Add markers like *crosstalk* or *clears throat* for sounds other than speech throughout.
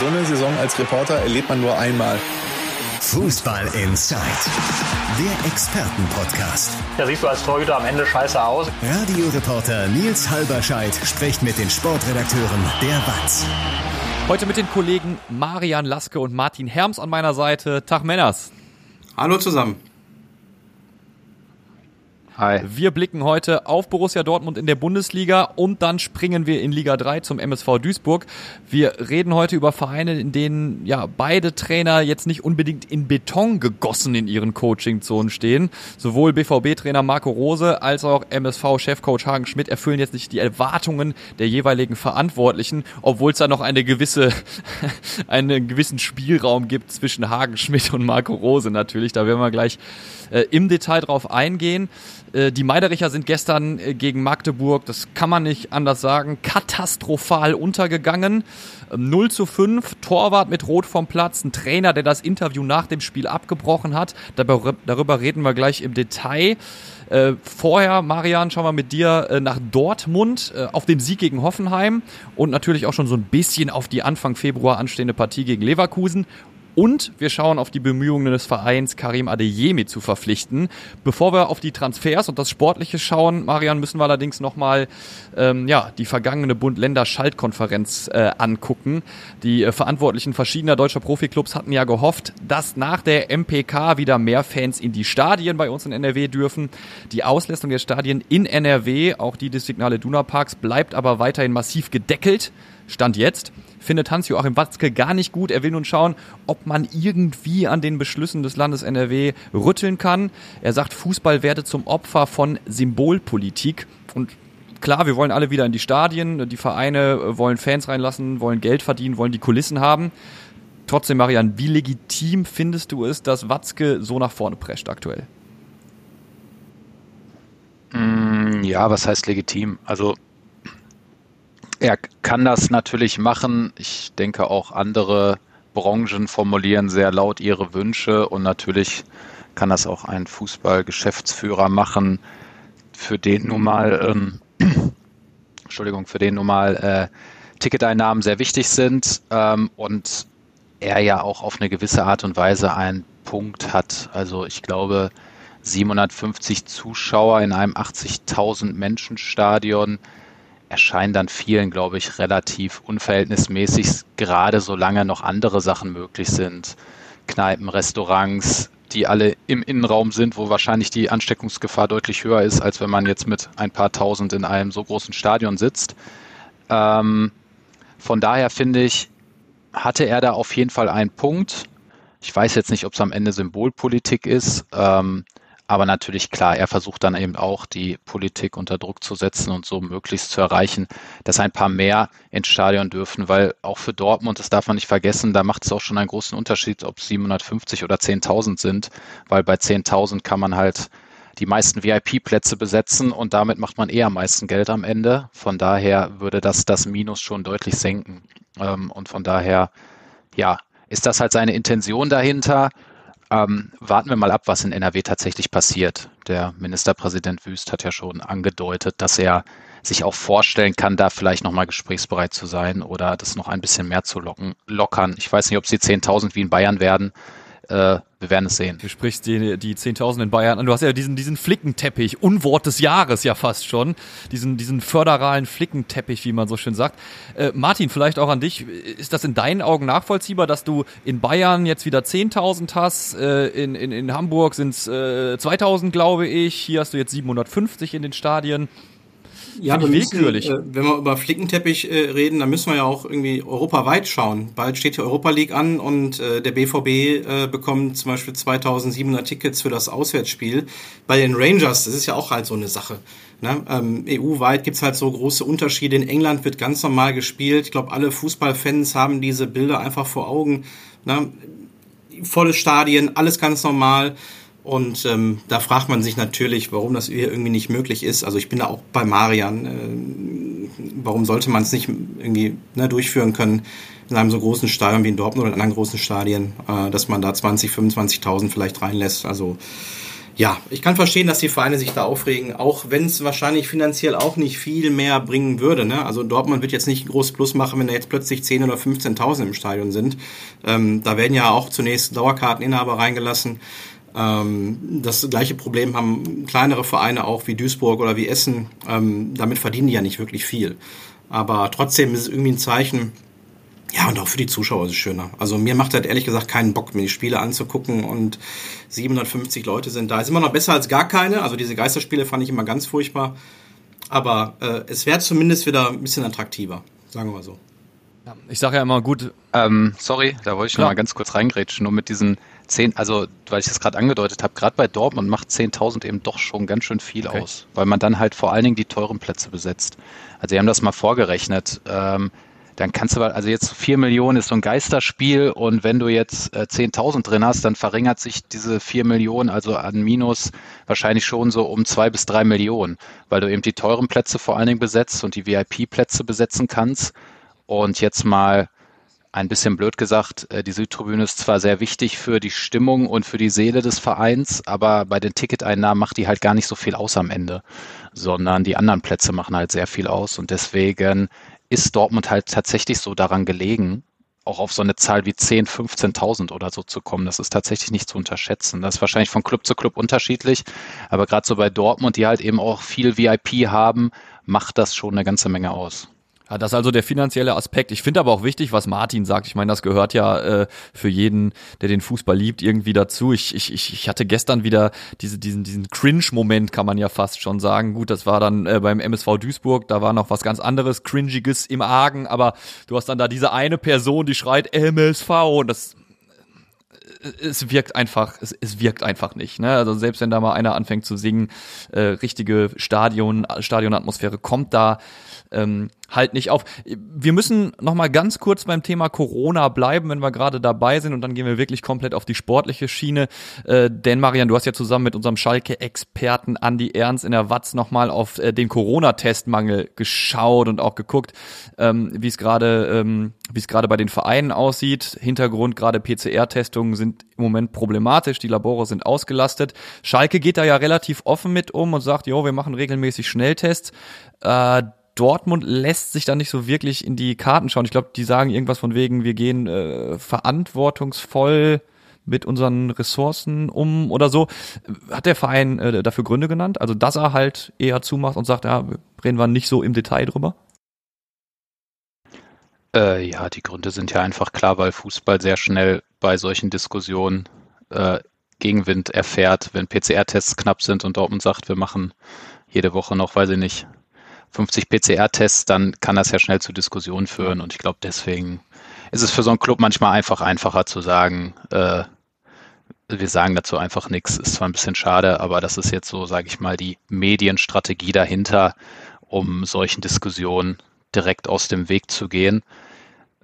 So eine Saison als Reporter erlebt man nur einmal. Fußball Inside, der Expertenpodcast. Da siehst du als Torhüter am Ende scheiße aus. Radioreporter Nils Halberscheid spricht mit den Sportredakteuren der WAZ. Heute mit den Kollegen Marian Laske und Martin Herms an meiner Seite. Tag Männers. Hallo zusammen. Hi. Wir blicken heute auf Borussia Dortmund in der Bundesliga und dann springen wir in Liga 3 zum MSV Duisburg. Wir reden heute über Vereine, in denen ja beide Trainer jetzt nicht unbedingt in Beton gegossen in ihren Coaching-Zonen stehen. Sowohl BVB-Trainer Marco Rose als auch MSV-Chefcoach Hagen Schmidt erfüllen jetzt nicht die Erwartungen der jeweiligen Verantwortlichen, obwohl es da noch eine gewisse, *laughs* einen gewissen Spielraum gibt zwischen Hagen Schmidt und Marco Rose natürlich. Da werden wir gleich äh, im Detail drauf eingehen. Äh, die Meidericher sind gestern äh, gegen Magdeburg, das kann man nicht anders sagen, katastrophal untergegangen. 0 ähm, zu 5, Torwart mit Rot vom Platz, ein Trainer, der das Interview nach dem Spiel abgebrochen hat. Darüber reden wir gleich im Detail. Äh, vorher, Marian, schauen wir mit dir nach Dortmund auf den Sieg gegen Hoffenheim und natürlich auch schon so ein bisschen auf die Anfang Februar anstehende Partie gegen Leverkusen und wir schauen auf die Bemühungen des Vereins, Karim Adeyemi zu verpflichten. Bevor wir auf die Transfers und das Sportliche schauen, Marian, müssen wir allerdings nochmal ähm, ja, die vergangene Bund-Länder-Schaltkonferenz äh, angucken. Die äh, Verantwortlichen verschiedener deutscher Profiklubs hatten ja gehofft, dass nach der MPK wieder mehr Fans in die Stadien bei uns in NRW dürfen. Die Auslästung der Stadien in NRW, auch die des Signale Duna Parks, bleibt aber weiterhin massiv gedeckelt. Stand jetzt findet Hans-Joachim Watzke gar nicht gut. Er will nun schauen, ob man irgendwie an den Beschlüssen des Landes NRW rütteln kann. Er sagt, Fußball werde zum Opfer von Symbolpolitik und Klar, wir wollen alle wieder in die Stadien, die Vereine wollen Fans reinlassen, wollen Geld verdienen, wollen die Kulissen haben. Trotzdem, Marian, wie legitim findest du es, dass Watzke so nach vorne prescht aktuell? Mm, ja, was heißt legitim? Also er kann das natürlich machen. Ich denke auch andere Branchen formulieren sehr laut ihre Wünsche und natürlich kann das auch ein Fußballgeschäftsführer machen, für den nun mal, ähm, *clears throat* Entschuldigung, für den nun mal äh, Ticketeinnahmen sehr wichtig sind ähm, und er ja auch auf eine gewisse Art und Weise einen Punkt hat. Also ich glaube, 750 Zuschauer in einem 80.000 Menschen Stadion erscheinen dann vielen, glaube ich, relativ unverhältnismäßig, gerade solange noch andere Sachen möglich sind. Kneipen, Restaurants, die alle im Innenraum sind, wo wahrscheinlich die Ansteckungsgefahr deutlich höher ist, als wenn man jetzt mit ein paar tausend in einem so großen Stadion sitzt. Ähm, von daher finde ich, hatte er da auf jeden Fall einen Punkt. Ich weiß jetzt nicht, ob es am Ende Symbolpolitik ist. Ähm, aber natürlich klar, er versucht dann eben auch die Politik unter Druck zu setzen und so möglichst zu erreichen, dass ein paar mehr ins Stadion dürfen, weil auch für Dortmund, das darf man nicht vergessen, da macht es auch schon einen großen Unterschied, ob 750 oder 10.000 sind, weil bei 10.000 kann man halt die meisten VIP-Plätze besetzen und damit macht man eher am meisten Geld am Ende. Von daher würde das das Minus schon deutlich senken. Ähm, und von daher, ja, ist das halt seine Intention dahinter. Ähm, warten wir mal ab, was in NRW tatsächlich passiert. Der Ministerpräsident Wüst hat ja schon angedeutet, dass er sich auch vorstellen kann, da vielleicht nochmal gesprächsbereit zu sein oder das noch ein bisschen mehr zu locken, lockern. Ich weiß nicht, ob es die 10.000 wie in Bayern werden. Äh, wir werden es sehen. Du sprichst die, die 10.000 in Bayern an. Du hast ja diesen, diesen Flickenteppich, Unwort des Jahres ja fast schon. Diesen, diesen föderalen Flickenteppich, wie man so schön sagt. Äh, Martin, vielleicht auch an dich. Ist das in deinen Augen nachvollziehbar, dass du in Bayern jetzt wieder 10.000 hast? Äh, in, in, in Hamburg sind es äh, 2.000, glaube ich. Hier hast du jetzt 750 in den Stadien. Ja, wir willkürlich. Müssen, äh, wenn wir über Flickenteppich äh, reden, dann müssen wir ja auch irgendwie europaweit schauen. Bald steht die Europa League an und äh, der BVB äh, bekommt zum Beispiel 2700 Tickets für das Auswärtsspiel. Bei den Rangers, das ist ja auch halt so eine Sache. Ne? Ähm, EU-weit gibt's halt so große Unterschiede. In England wird ganz normal gespielt. Ich glaube, alle Fußballfans haben diese Bilder einfach vor Augen. Ne? Volle Stadien, alles ganz normal. Und ähm, da fragt man sich natürlich, warum das hier irgendwie nicht möglich ist. Also ich bin da auch bei Marian. Äh, warum sollte man es nicht irgendwie ne, durchführen können in einem so großen Stadion wie in Dortmund oder in anderen großen Stadien, äh, dass man da 20, 25.000 vielleicht reinlässt. Also Ja, ich kann verstehen, dass die Vereine sich da aufregen, auch wenn es wahrscheinlich finanziell auch nicht viel mehr bringen würde. Ne? Also Dortmund wird jetzt nicht ein großes Plus machen, wenn da jetzt plötzlich 10.000 oder 15.000 im Stadion sind. Ähm, da werden ja auch zunächst Dauerkarteninhaber reingelassen. Ähm, das gleiche Problem haben kleinere Vereine auch wie Duisburg oder wie Essen. Ähm, damit verdienen die ja nicht wirklich viel. Aber trotzdem ist es irgendwie ein Zeichen, ja, und auch für die Zuschauer ist es schöner. Also mir macht das ehrlich gesagt keinen Bock, mir die Spiele anzugucken und 750 Leute sind da. Ist immer noch besser als gar keine. Also diese Geisterspiele fand ich immer ganz furchtbar. Aber äh, es wäre zumindest wieder ein bisschen attraktiver, sagen wir mal so. Ich sage ja immer gut. Ähm, sorry, da wollte ich noch mal ganz kurz reingrätschen, nur mit diesen 10, also weil ich das gerade angedeutet habe, gerade bei Dortmund macht 10.000 eben doch schon ganz schön viel okay. aus, weil man dann halt vor allen Dingen die teuren Plätze besetzt. Also wir haben das mal vorgerechnet. Ähm, dann kannst du, also jetzt 4 Millionen ist so ein Geisterspiel und wenn du jetzt äh, 10.000 drin hast, dann verringert sich diese 4 Millionen, also an Minus, wahrscheinlich schon so um 2 bis 3 Millionen, weil du eben die teuren Plätze vor allen Dingen besetzt und die VIP-Plätze besetzen kannst. Und jetzt mal ein bisschen blöd gesagt, äh, die Südtribüne ist zwar sehr wichtig für die Stimmung und für die Seele des Vereins, aber bei den Ticketeinnahmen macht die halt gar nicht so viel aus am Ende, sondern die anderen Plätze machen halt sehr viel aus und deswegen ist Dortmund halt tatsächlich so daran gelegen, auch auf so eine Zahl wie 10, 15.000 oder so zu kommen. Das ist tatsächlich nicht zu unterschätzen. Das ist wahrscheinlich von Club zu Club unterschiedlich, aber gerade so bei Dortmund, die halt eben auch viel VIP haben, macht das schon eine ganze Menge aus. Ja, das ist also der finanzielle Aspekt. Ich finde aber auch wichtig, was Martin sagt. Ich meine, das gehört ja äh, für jeden, der den Fußball liebt, irgendwie dazu. Ich, ich, ich hatte gestern wieder diese, diesen, diesen Cringe-Moment, kann man ja fast schon sagen. Gut, das war dann äh, beim MSV Duisburg, da war noch was ganz anderes, Cringiges im Argen, aber du hast dann da diese eine Person, die schreit MSV und das äh, es wirkt einfach, es, es wirkt einfach nicht. Ne? Also selbst wenn da mal einer anfängt zu singen, äh, richtige Stadion, Stadionatmosphäre kommt da ähm, halt nicht auf. Wir müssen noch mal ganz kurz beim Thema Corona bleiben, wenn wir gerade dabei sind und dann gehen wir wirklich komplett auf die sportliche Schiene. Äh, denn Marian, du hast ja zusammen mit unserem Schalke-Experten Andi Ernst in der Watz noch mal auf äh, den Corona-Testmangel geschaut und auch geguckt, ähm, wie es gerade ähm, wie es gerade bei den Vereinen aussieht. Hintergrund gerade PCR-Testungen sind im Moment problematisch, die Labore sind ausgelastet. Schalke geht da ja relativ offen mit um und sagt, jo, wir machen regelmäßig Schnelltests. Äh, Dortmund lässt sich da nicht so wirklich in die Karten schauen. Ich glaube, die sagen irgendwas von wegen, wir gehen äh, verantwortungsvoll mit unseren Ressourcen um oder so. Hat der Verein äh, dafür Gründe genannt? Also, dass er halt eher zumacht und sagt, ja, reden wir nicht so im Detail drüber? Äh, ja, die Gründe sind ja einfach klar, weil Fußball sehr schnell bei solchen Diskussionen äh, Gegenwind erfährt, wenn PCR-Tests knapp sind und Dortmund sagt, wir machen jede Woche noch, weiß ich nicht, 50 PCR-Tests, dann kann das ja schnell zu Diskussionen führen. Und ich glaube, deswegen ist es für so einen Club manchmal einfach einfacher zu sagen, äh, wir sagen dazu einfach nichts. Ist zwar ein bisschen schade, aber das ist jetzt so, sage ich mal, die Medienstrategie dahinter, um solchen Diskussionen direkt aus dem Weg zu gehen.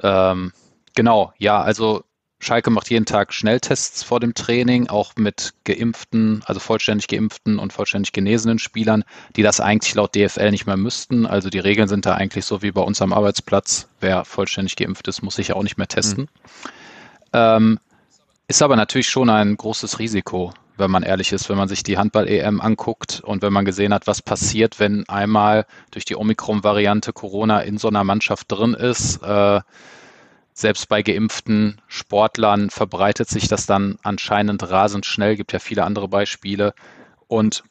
Ähm, genau, ja, also Schalke macht jeden Tag Schnelltests vor dem Training, auch mit geimpften, also vollständig geimpften und vollständig genesenen Spielern, die das eigentlich laut DFL nicht mehr müssten. Also die Regeln sind da eigentlich so wie bei uns am Arbeitsplatz. Wer vollständig geimpft ist, muss sich ja auch nicht mehr testen. Mhm. Ähm, ist aber natürlich schon ein großes Risiko, wenn man ehrlich ist, wenn man sich die Handball-EM anguckt und wenn man gesehen hat, was passiert, wenn einmal durch die Omikron-Variante Corona in so einer Mannschaft drin ist. Äh, selbst bei geimpften Sportlern verbreitet sich das dann anscheinend rasend schnell. Gibt ja viele andere Beispiele. Und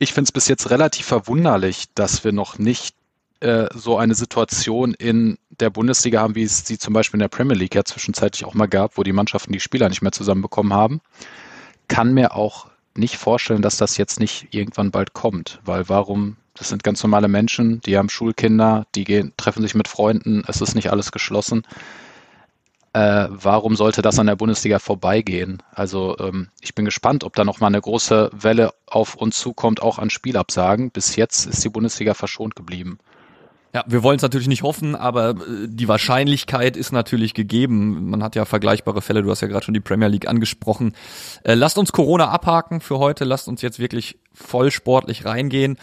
ich finde es bis jetzt relativ verwunderlich, dass wir noch nicht äh, so eine Situation in der Bundesliga haben, wie es sie zum Beispiel in der Premier League ja zwischenzeitlich auch mal gab, wo die Mannschaften die Spieler nicht mehr zusammenbekommen haben. Kann mir auch nicht vorstellen, dass das jetzt nicht irgendwann bald kommt, weil warum das sind ganz normale Menschen, die haben Schulkinder, die gehen, treffen sich mit Freunden, es ist nicht alles geschlossen äh, warum sollte das an der Bundesliga vorbeigehen? Also ähm, ich bin gespannt, ob da nochmal eine große Welle auf uns zukommt, auch an Spielabsagen. Bis jetzt ist die Bundesliga verschont geblieben. Ja, wir wollen es natürlich nicht hoffen, aber äh, die Wahrscheinlichkeit ist natürlich gegeben. Man hat ja vergleichbare Fälle, du hast ja gerade schon die Premier League angesprochen. Äh, lasst uns Corona abhaken für heute, lasst uns jetzt wirklich voll sportlich reingehen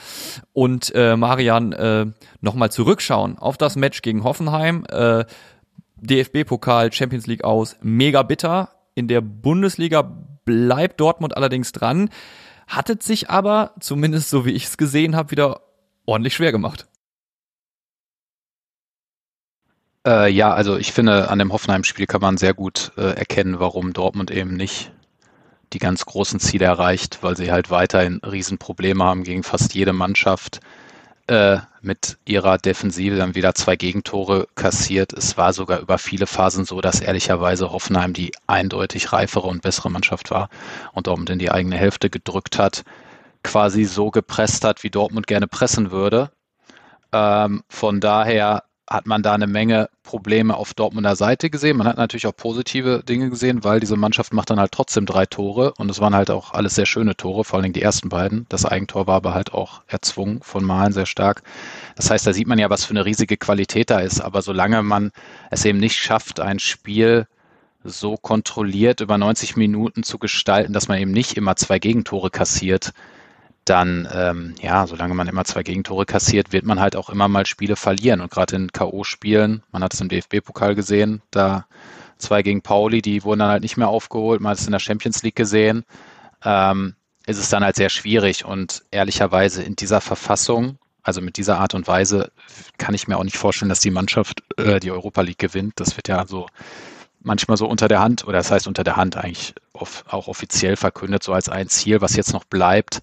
und äh, Marian äh, nochmal zurückschauen auf das Match gegen Hoffenheim. Äh, DFB-Pokal, Champions League aus. Mega bitter. In der Bundesliga bleibt Dortmund allerdings dran. hattet sich aber, zumindest so wie ich es gesehen habe, wieder ordentlich schwer gemacht. Äh, ja, also ich finde, an dem Hoffenheim-Spiel kann man sehr gut äh, erkennen, warum Dortmund eben nicht die ganz großen Ziele erreicht, weil sie halt weiterhin Riesenprobleme haben gegen fast jede Mannschaft äh, mit ihrer Defensive dann wieder zwei Gegentore kassiert. Es war sogar über viele Phasen so, dass ehrlicherweise Hoffenheim die eindeutig reifere und bessere Mannschaft war und Dortmund in die eigene Hälfte gedrückt hat, quasi so gepresst hat, wie Dortmund gerne pressen würde. Ähm, von daher hat man da eine Menge Probleme auf Dortmunder Seite gesehen. Man hat natürlich auch positive Dinge gesehen, weil diese Mannschaft macht dann halt trotzdem drei Tore und es waren halt auch alles sehr schöne Tore, vor allen Dingen die ersten beiden. Das Eigentor war aber halt auch erzwungen von Malen sehr stark. Das heißt, da sieht man ja, was für eine riesige Qualität da ist. Aber solange man es eben nicht schafft, ein Spiel so kontrolliert über 90 Minuten zu gestalten, dass man eben nicht immer zwei Gegentore kassiert, dann, ähm, ja, solange man immer zwei Gegentore kassiert, wird man halt auch immer mal Spiele verlieren. Und gerade in K.O.-Spielen, man hat es im DFB-Pokal gesehen, da zwei gegen Pauli, die wurden dann halt nicht mehr aufgeholt, man hat es in der Champions League gesehen, ähm, ist es dann halt sehr schwierig. Und ehrlicherweise in dieser Verfassung, also mit dieser Art und Weise, kann ich mir auch nicht vorstellen, dass die Mannschaft äh, die Europa League gewinnt. Das wird ja so manchmal so unter der Hand, oder das heißt unter der Hand eigentlich auch offiziell verkündet, so als ein Ziel, was jetzt noch bleibt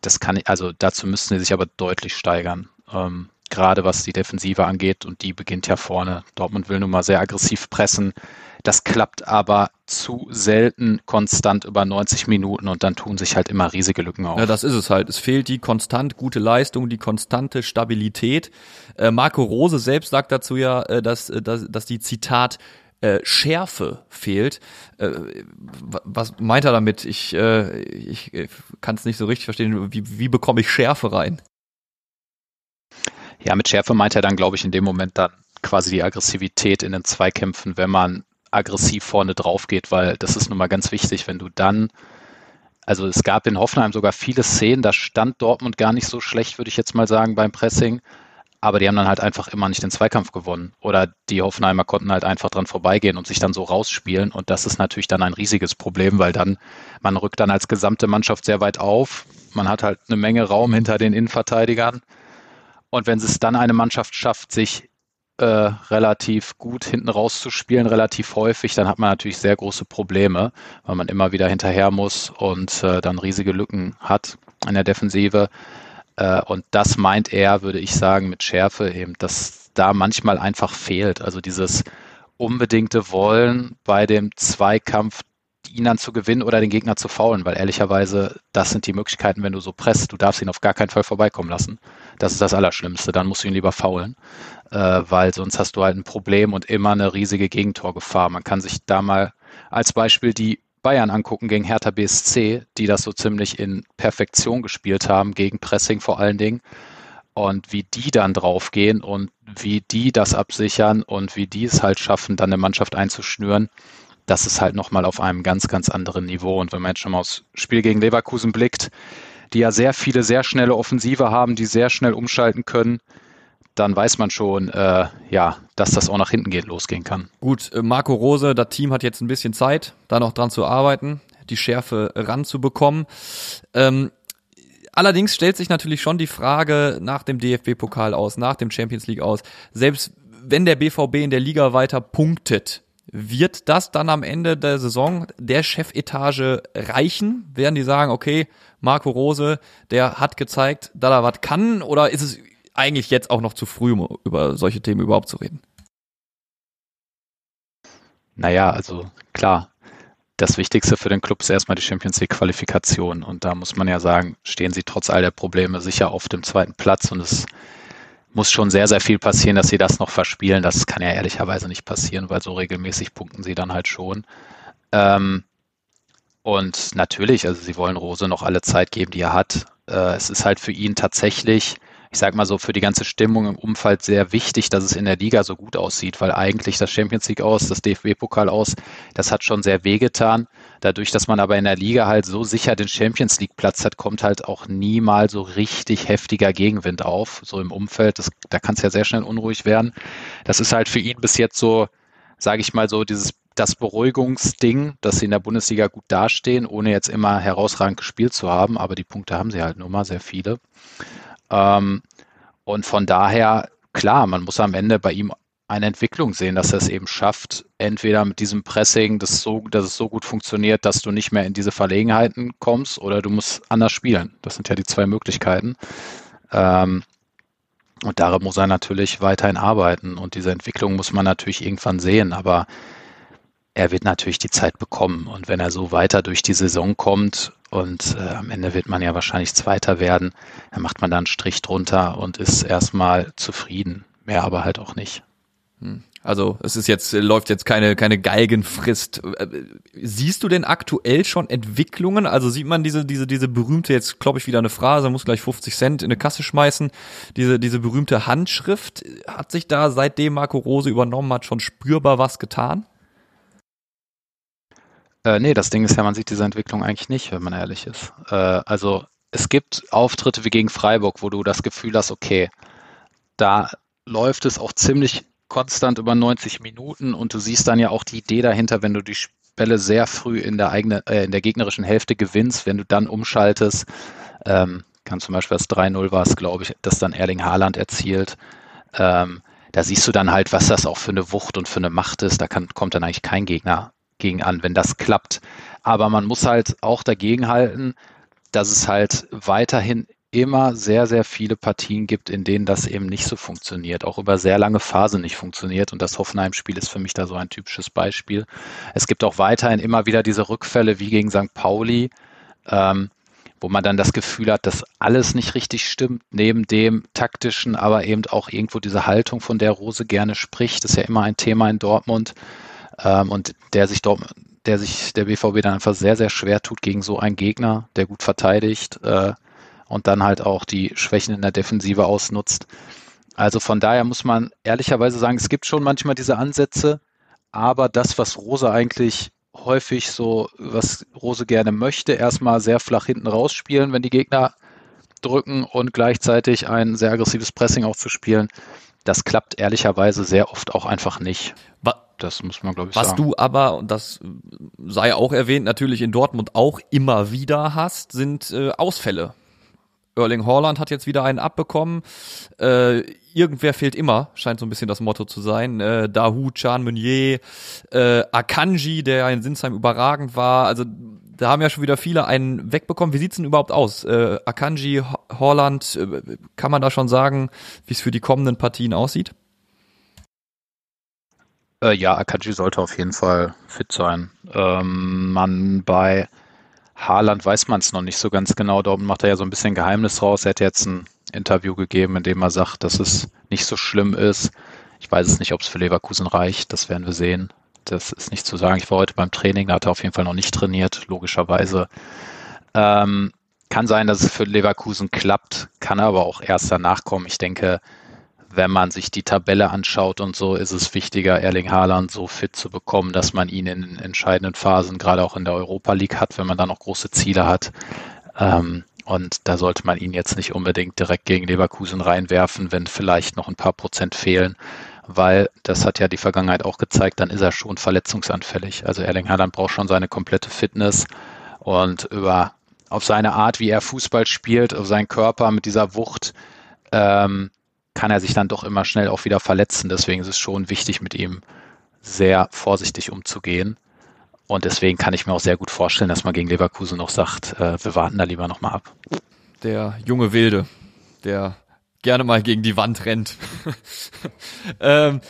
das kann, also dazu müssten sie sich aber deutlich steigern. Ähm, gerade was die Defensive angeht und die beginnt ja vorne. Dortmund will nun mal sehr aggressiv pressen. Das klappt aber zu selten konstant über 90 Minuten und dann tun sich halt immer riesige Lücken auf. Ja, das ist es halt. Es fehlt die konstant gute Leistung, die konstante Stabilität. Äh, Marco Rose selbst sagt dazu ja, äh, dass, äh, dass, dass die Zitat äh, Schärfe fehlt. Äh, was meint er damit? Ich, äh, ich äh, kann es nicht so richtig verstehen. Wie, wie bekomme ich Schärfe rein? Ja, mit Schärfe meint er dann, glaube ich, in dem Moment dann quasi die Aggressivität in den Zweikämpfen, wenn man aggressiv vorne drauf geht, weil das ist nun mal ganz wichtig, wenn du dann also es gab in Hoffenheim sogar viele Szenen, da stand Dortmund gar nicht so schlecht, würde ich jetzt mal sagen, beim Pressing aber die haben dann halt einfach immer nicht den Zweikampf gewonnen. Oder die Hoffenheimer konnten halt einfach dran vorbeigehen und sich dann so rausspielen. Und das ist natürlich dann ein riesiges Problem, weil dann, man rückt dann als gesamte Mannschaft sehr weit auf. Man hat halt eine Menge Raum hinter den Innenverteidigern. Und wenn es dann eine Mannschaft schafft, sich äh, relativ gut hinten rauszuspielen, relativ häufig, dann hat man natürlich sehr große Probleme, weil man immer wieder hinterher muss und äh, dann riesige Lücken hat in der Defensive. Äh, und das meint er, würde ich sagen, mit Schärfe eben, dass da manchmal einfach fehlt. Also dieses unbedingte Wollen bei dem Zweikampf, ihn dann zu gewinnen oder den Gegner zu faulen, weil ehrlicherweise, das sind die Möglichkeiten, wenn du so presst. Du darfst ihn auf gar keinen Fall vorbeikommen lassen. Das ist das Allerschlimmste. Dann musst du ihn lieber faulen, äh, weil sonst hast du halt ein Problem und immer eine riesige Gegentorgefahr. Man kann sich da mal als Beispiel die Bayern angucken gegen Hertha BSC, die das so ziemlich in Perfektion gespielt haben, gegen Pressing vor allen Dingen. Und wie die dann draufgehen und wie die das absichern und wie die es halt schaffen, dann eine Mannschaft einzuschnüren, das ist halt nochmal auf einem ganz, ganz anderen Niveau. Und wenn man jetzt schon mal aufs Spiel gegen Leverkusen blickt, die ja sehr viele, sehr schnelle Offensive haben, die sehr schnell umschalten können, dann weiß man schon, äh, ja, dass das auch nach hinten geht, losgehen kann. Gut, äh, Marco Rose, das Team hat jetzt ein bisschen Zeit, da noch dran zu arbeiten, die Schärfe ranzubekommen. Ähm, allerdings stellt sich natürlich schon die Frage nach dem DFB-Pokal aus, nach dem Champions League aus, selbst wenn der BVB in der Liga weiter punktet, wird das dann am Ende der Saison der Chefetage reichen? Werden die sagen, okay, Marco Rose, der hat gezeigt, dass er was kann? Oder ist es eigentlich jetzt auch noch zu früh, um über solche Themen überhaupt zu reden? Naja, also klar, das Wichtigste für den Club ist erstmal die Champions League Qualifikation. Und da muss man ja sagen, stehen sie trotz all der Probleme sicher auf dem zweiten Platz. Und es muss schon sehr, sehr viel passieren, dass sie das noch verspielen. Das kann ja ehrlicherweise nicht passieren, weil so regelmäßig punkten sie dann halt schon. Ähm, und natürlich, also sie wollen Rose noch alle Zeit geben, die er hat. Äh, es ist halt für ihn tatsächlich ich sag mal so, für die ganze Stimmung im Umfeld sehr wichtig, dass es in der Liga so gut aussieht, weil eigentlich das Champions League aus, das DFB-Pokal aus, das hat schon sehr wehgetan. Dadurch, dass man aber in der Liga halt so sicher den Champions League Platz hat, kommt halt auch nie mal so richtig heftiger Gegenwind auf, so im Umfeld. Das, da kann es ja sehr schnell unruhig werden. Das ist halt für ihn bis jetzt so, sage ich mal so, dieses das Beruhigungsding, dass sie in der Bundesliga gut dastehen, ohne jetzt immer herausragend gespielt zu haben, aber die Punkte haben sie halt nur mal sehr viele. Ähm, und von daher, klar, man muss am Ende bei ihm eine Entwicklung sehen, dass er es eben schafft, entweder mit diesem Pressing, das so, dass es so gut funktioniert, dass du nicht mehr in diese Verlegenheiten kommst, oder du musst anders spielen. Das sind ja die zwei Möglichkeiten. Ähm, und daran muss er natürlich weiterhin arbeiten. Und diese Entwicklung muss man natürlich irgendwann sehen. Aber er wird natürlich die Zeit bekommen. Und wenn er so weiter durch die Saison kommt und äh, am Ende wird man ja wahrscheinlich Zweiter werden, dann macht man da einen Strich drunter und ist erstmal zufrieden. Mehr aber halt auch nicht. Hm. Also es ist jetzt läuft jetzt keine keine Geigenfrist. Siehst du denn aktuell schon Entwicklungen? Also sieht man diese diese diese berühmte jetzt glaube ich wieder eine Phrase, muss gleich 50 Cent in eine Kasse schmeißen. Diese diese berühmte Handschrift hat sich da seitdem Marco Rose übernommen hat schon spürbar was getan? Äh, nee, das Ding ist ja, man sieht diese Entwicklung eigentlich nicht, wenn man ehrlich ist. Äh, also es gibt Auftritte wie gegen Freiburg, wo du das Gefühl hast, okay, da läuft es auch ziemlich konstant über 90 Minuten und du siehst dann ja auch die Idee dahinter, wenn du die Bälle sehr früh in der eigenen, äh, in der gegnerischen Hälfte gewinnst, wenn du dann umschaltest, ähm, kann zum Beispiel das 3-0 war es, glaube ich, das dann Erling Haaland erzielt. Ähm, da siehst du dann halt, was das auch für eine Wucht und für eine Macht ist. Da kann, kommt dann eigentlich kein Gegner gegen an, wenn das klappt. Aber man muss halt auch dagegen halten, dass es halt weiterhin immer sehr, sehr viele Partien gibt, in denen das eben nicht so funktioniert, auch über sehr lange Phasen nicht funktioniert. Und das Hoffenheim-Spiel ist für mich da so ein typisches Beispiel. Es gibt auch weiterhin immer wieder diese Rückfälle wie gegen St. Pauli, ähm, wo man dann das Gefühl hat, dass alles nicht richtig stimmt, neben dem taktischen, aber eben auch irgendwo diese Haltung, von der Rose gerne spricht. Ist ja immer ein Thema in Dortmund. Ähm, und der sich dort, der sich der BVB dann einfach sehr, sehr schwer tut gegen so einen Gegner, der gut verteidigt äh, und dann halt auch die Schwächen in der Defensive ausnutzt. Also von daher muss man ehrlicherweise sagen, es gibt schon manchmal diese Ansätze, aber das, was Rose eigentlich häufig so, was Rose gerne möchte, erstmal sehr flach hinten rausspielen, wenn die Gegner drücken und gleichzeitig ein sehr aggressives Pressing auch zu spielen, das klappt ehrlicherweise sehr oft auch einfach nicht. Das muss man, glaube ich, Was sagen. Was du aber, und das sei auch erwähnt, natürlich in Dortmund auch immer wieder hast, sind äh, Ausfälle. Erling Haaland hat jetzt wieder einen abbekommen. Äh, irgendwer fehlt immer, scheint so ein bisschen das Motto zu sein. Äh, Dahu, Chan Meunier, äh, Akanji, der in Sinsheim überragend war. Also da haben ja schon wieder viele einen wegbekommen. Wie sieht's denn überhaupt aus? Äh, Akanji, Haaland, äh, kann man da schon sagen, wie es für die kommenden Partien aussieht? Äh, ja, Akanji sollte auf jeden Fall fit sein. Ähm, man bei Haaland weiß man es noch nicht so ganz genau. Dortmund macht er ja so ein bisschen Geheimnis raus. Er hat jetzt ein Interview gegeben, in dem er sagt, dass es nicht so schlimm ist. Ich weiß es nicht, ob es für Leverkusen reicht. Das werden wir sehen. Das ist nicht zu sagen. Ich war heute beim Training, da hat er auf jeden Fall noch nicht trainiert, logischerweise. Ähm, kann sein, dass es für Leverkusen klappt, kann aber auch erst danach kommen. Ich denke, wenn man sich die Tabelle anschaut und so, ist es wichtiger, Erling Haaland so fit zu bekommen, dass man ihn in entscheidenden Phasen, gerade auch in der Europa League hat, wenn man da noch große Ziele hat. Ähm, und da sollte man ihn jetzt nicht unbedingt direkt gegen Leverkusen reinwerfen, wenn vielleicht noch ein paar Prozent fehlen, weil das hat ja die Vergangenheit auch gezeigt, dann ist er schon verletzungsanfällig. Also Erling Haaland braucht schon seine komplette Fitness und über auf seine Art, wie er Fußball spielt, auf seinen Körper mit dieser Wucht, ähm, kann er sich dann doch immer schnell auch wieder verletzen. Deswegen ist es schon wichtig, mit ihm sehr vorsichtig umzugehen. Und deswegen kann ich mir auch sehr gut vorstellen, dass man gegen Leverkusen noch sagt, äh, wir warten da lieber nochmal ab. Der junge Wilde, der gerne mal gegen die Wand rennt. *laughs* ähm,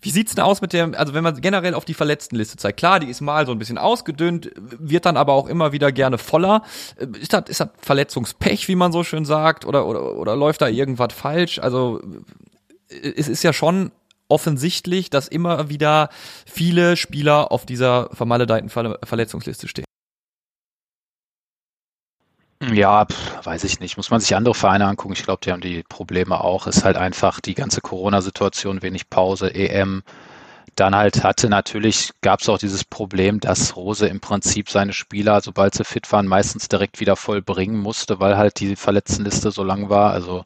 wie sieht's denn aus mit der, also wenn man generell auf die Verletztenliste zeigt, klar, die ist mal so ein bisschen ausgedünnt, wird dann aber auch immer wieder gerne voller. Äh, ist das, ist das Verletzungspech, wie man so schön sagt, oder, oder, oder läuft da irgendwas falsch? Also es ist ja schon offensichtlich, dass immer wieder viele Spieler auf dieser vermaledeiten Verletzungsliste stehen. Ja, weiß ich nicht. Muss man sich andere Vereine angucken. Ich glaube, die haben die Probleme auch. Ist halt einfach die ganze Corona-Situation, wenig Pause, EM. Dann halt hatte natürlich, gab es auch dieses Problem, dass Rose im Prinzip seine Spieler, sobald sie fit waren, meistens direkt wieder voll bringen musste, weil halt die Verletztenliste so lang war. Also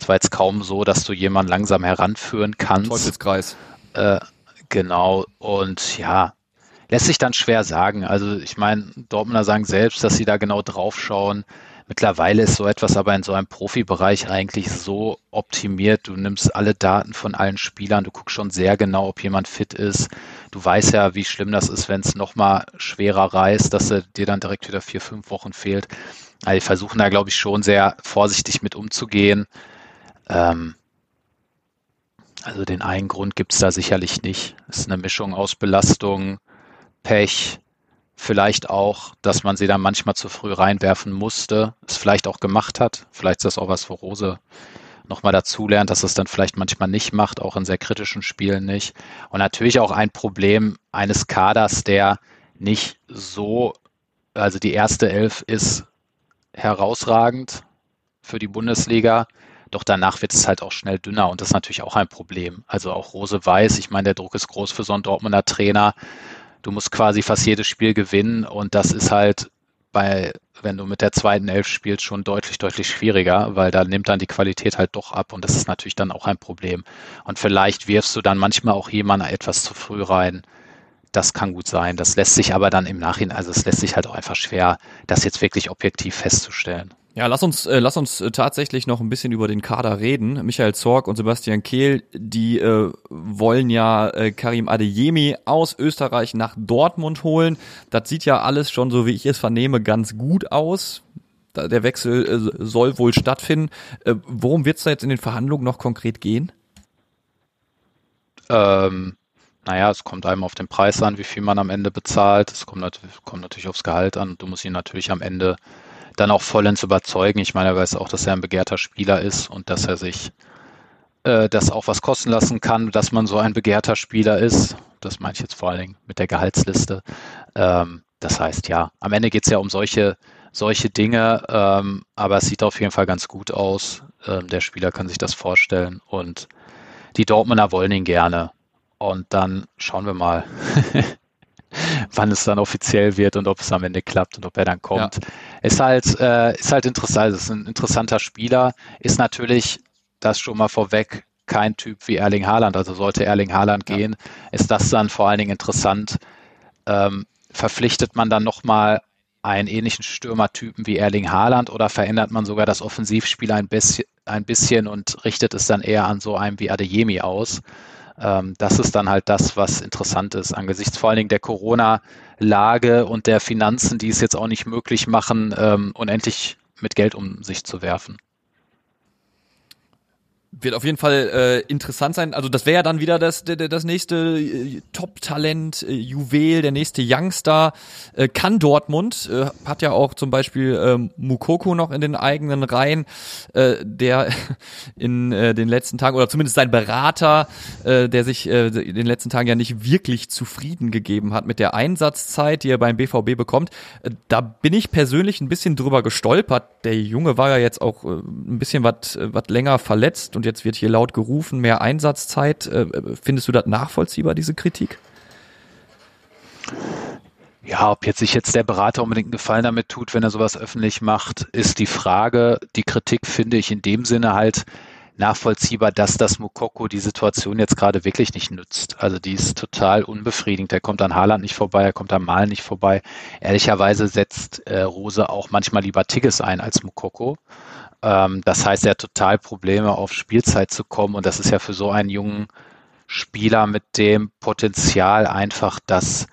es war jetzt kaum so, dass du jemanden langsam heranführen kannst. Teufelskreis. Äh, genau. Und ja, lässt sich dann schwer sagen. Also ich meine, Dortmunder sagen selbst, dass sie da genau drauf schauen. Mittlerweile ist so etwas aber in so einem Profibereich eigentlich so optimiert. Du nimmst alle Daten von allen Spielern, du guckst schon sehr genau, ob jemand fit ist. Du weißt ja, wie schlimm das ist, wenn es nochmal schwerer reißt, dass er dir dann direkt wieder vier, fünf Wochen fehlt. Also die versuchen da, glaube ich, schon sehr vorsichtig mit umzugehen. Ähm, also den einen Grund gibt es da sicherlich nicht. Es ist eine Mischung aus Belastung, Pech, vielleicht auch, dass man sie dann manchmal zu früh reinwerfen musste, es vielleicht auch gemacht hat. Vielleicht ist das auch was, wo Rose nochmal dazu lernt, dass es dann vielleicht manchmal nicht macht, auch in sehr kritischen Spielen nicht. Und natürlich auch ein Problem eines Kaders, der nicht so, also die erste Elf ist herausragend für die Bundesliga. Doch danach wird es halt auch schnell dünner und das ist natürlich auch ein Problem. Also auch Rose weiß, ich meine, der Druck ist groß für so einen Dortmunder Trainer. Du musst quasi fast jedes Spiel gewinnen und das ist halt bei, wenn du mit der zweiten Elf spielst, schon deutlich, deutlich schwieriger, weil da nimmt dann die Qualität halt doch ab und das ist natürlich dann auch ein Problem. Und vielleicht wirfst du dann manchmal auch jemanden etwas zu früh rein. Das kann gut sein. Das lässt sich aber dann im Nachhinein, also es lässt sich halt auch einfach schwer, das jetzt wirklich objektiv festzustellen. Ja, lass uns, äh, lass uns äh, tatsächlich noch ein bisschen über den Kader reden. Michael Zorg und Sebastian Kehl, die äh, wollen ja äh, Karim Adeyemi aus Österreich nach Dortmund holen. Das sieht ja alles schon, so wie ich es vernehme, ganz gut aus. Der Wechsel äh, soll wohl stattfinden. Äh, worum wird es da jetzt in den Verhandlungen noch konkret gehen? Ähm, naja, es kommt einem auf den Preis an, wie viel man am Ende bezahlt. Es kommt, kommt natürlich aufs Gehalt an. Du musst ihn natürlich am Ende dann auch vollends überzeugen. Ich meine, er weiß auch, dass er ein begehrter Spieler ist und dass er sich äh, das auch was kosten lassen kann, dass man so ein begehrter Spieler ist. Das meine ich jetzt vor allen Dingen mit der Gehaltsliste. Ähm, das heißt, ja, am Ende geht es ja um solche, solche Dinge, ähm, aber es sieht auf jeden Fall ganz gut aus. Ähm, der Spieler kann sich das vorstellen und die Dortmunder wollen ihn gerne. Und dann schauen wir mal, *laughs* wann es dann offiziell wird und ob es am Ende klappt und ob er dann kommt. Ja. Ist halt, äh, ist halt interessant. Ist ein interessanter Spieler. Ist natürlich das schon mal vorweg kein Typ wie Erling Haaland. Also sollte Erling Haaland ja. gehen, ist das dann vor allen Dingen interessant. Ähm, verpflichtet man dann nochmal einen ähnlichen Stürmertypen wie Erling Haaland oder verändert man sogar das Offensivspiel ein bisschen, ein bisschen und richtet es dann eher an so einem wie Adeyemi aus? Ähm, das ist dann halt das, was interessant ist, angesichts vor allen Dingen der Corona-Lage und der Finanzen, die es jetzt auch nicht möglich machen, ähm, unendlich mit Geld um sich zu werfen. Wird auf jeden Fall äh, interessant sein. Also das wäre ja dann wieder das, das, das nächste äh, Top-Talent, äh, Juwel, der nächste Youngster. Äh, kann Dortmund, äh, hat ja auch zum Beispiel äh, Mukoko noch in den eigenen Reihen, äh, der *laughs* in äh, den letzten Tagen, oder zumindest sein Berater, äh, der sich äh, in den letzten Tagen ja nicht wirklich zufrieden gegeben hat mit der Einsatzzeit, die er beim BVB bekommt. Äh, da bin ich persönlich ein bisschen drüber gestolpert. Der Junge war ja jetzt auch äh, ein bisschen was äh, länger verletzt und jetzt wird hier laut gerufen, mehr Einsatzzeit. Äh, findest du das nachvollziehbar, diese Kritik? Ja, ob jetzt sich jetzt der Berater unbedingt einen Gefallen damit tut, wenn er sowas öffentlich macht, ist die Frage. Die Kritik finde ich in dem Sinne halt nachvollziehbar, dass das Mukoko die Situation jetzt gerade wirklich nicht nützt. Also die ist total unbefriedigend. Er kommt an Haaland nicht vorbei, er kommt an Mal nicht vorbei. Ehrlicherweise setzt äh, Rose auch manchmal lieber Tigges ein als Mukoko. Ähm, das heißt, er hat total Probleme, auf Spielzeit zu kommen. Und das ist ja für so einen jungen Spieler mit dem Potenzial einfach das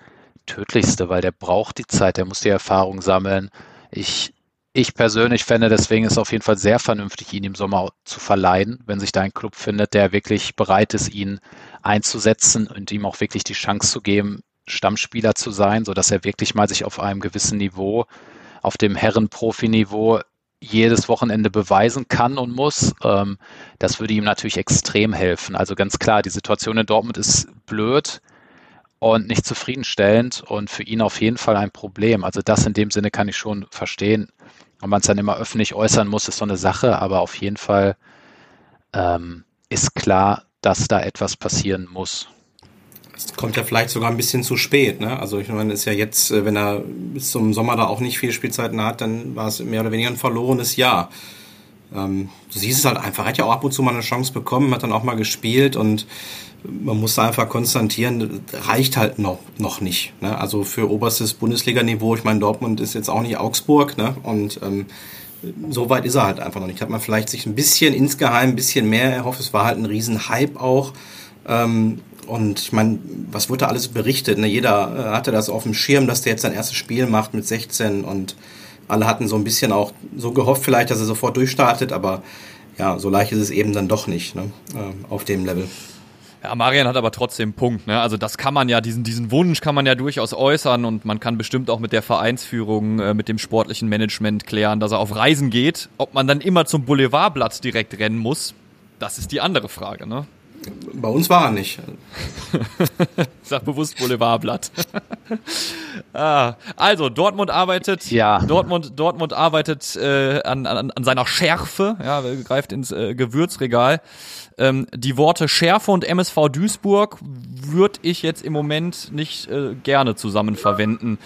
Tödlichste, weil der braucht die Zeit, der muss die Erfahrung sammeln. Ich, ich persönlich fände deswegen ist auf jeden Fall sehr vernünftig, ihn im Sommer zu verleihen, wenn sich da ein Club findet, der wirklich bereit ist, ihn einzusetzen und ihm auch wirklich die Chance zu geben, Stammspieler zu sein, so dass er wirklich mal sich auf einem gewissen Niveau, auf dem Herren-Profi-Niveau jedes Wochenende beweisen kann und muss. Ähm, das würde ihm natürlich extrem helfen. Also ganz klar, die Situation in Dortmund ist blöd und nicht zufriedenstellend und für ihn auf jeden Fall ein Problem. Also das in dem Sinne kann ich schon verstehen. Ob man es dann immer öffentlich äußern muss, ist so eine Sache, aber auf jeden Fall ähm, ist klar, dass da etwas passieren muss. Es kommt ja vielleicht sogar ein bisschen zu spät. Ne? Also ich meine, ist ja jetzt, äh, wenn er bis zum Sommer da auch nicht viel Spielzeiten hat, dann war es mehr oder weniger ein verlorenes Jahr. ähm, du siehst es halt einfach. Er hat ja auch ab und zu mal eine Chance bekommen, hat dann auch mal gespielt und man muss da einfach konstatieren, reicht halt noch, noch nicht. Ne? Also für oberstes Bundesliga-Niveau, ich meine, Dortmund ist jetzt auch nicht Augsburg, ne? Und ähm, so weit ist er halt einfach noch nicht. Hat man vielleicht sich ein bisschen insgeheim ein bisschen mehr erhofft. Es war halt ein Riesenhype auch. Ähm, und ich meine, was wurde da alles berichtet? Ne? Jeder äh, hatte das auf dem Schirm, dass der jetzt sein erstes Spiel macht mit 16 und alle hatten so ein bisschen auch so gehofft vielleicht, dass er sofort durchstartet, aber ja, so leicht ist es eben dann doch nicht ne? äh, auf dem Level. Ja, Marian hat aber trotzdem Punkt. Ne? Also das kann man ja, diesen, diesen Wunsch kann man ja durchaus äußern und man kann bestimmt auch mit der Vereinsführung, äh, mit dem sportlichen Management klären, dass er auf Reisen geht. Ob man dann immer zum Boulevardblatt direkt rennen muss, das ist die andere Frage. Ne? Bei uns war er nicht. *laughs* Sag bewusst Boulevardblatt. *laughs* ah, also Dortmund arbeitet, ja. Dortmund, Dortmund arbeitet äh, an, an, an seiner Schärfe, ja, greift ins äh, Gewürzregal. Ähm, die Worte Schärfe und MSV Duisburg würde ich jetzt im Moment nicht äh, gerne zusammen verwenden.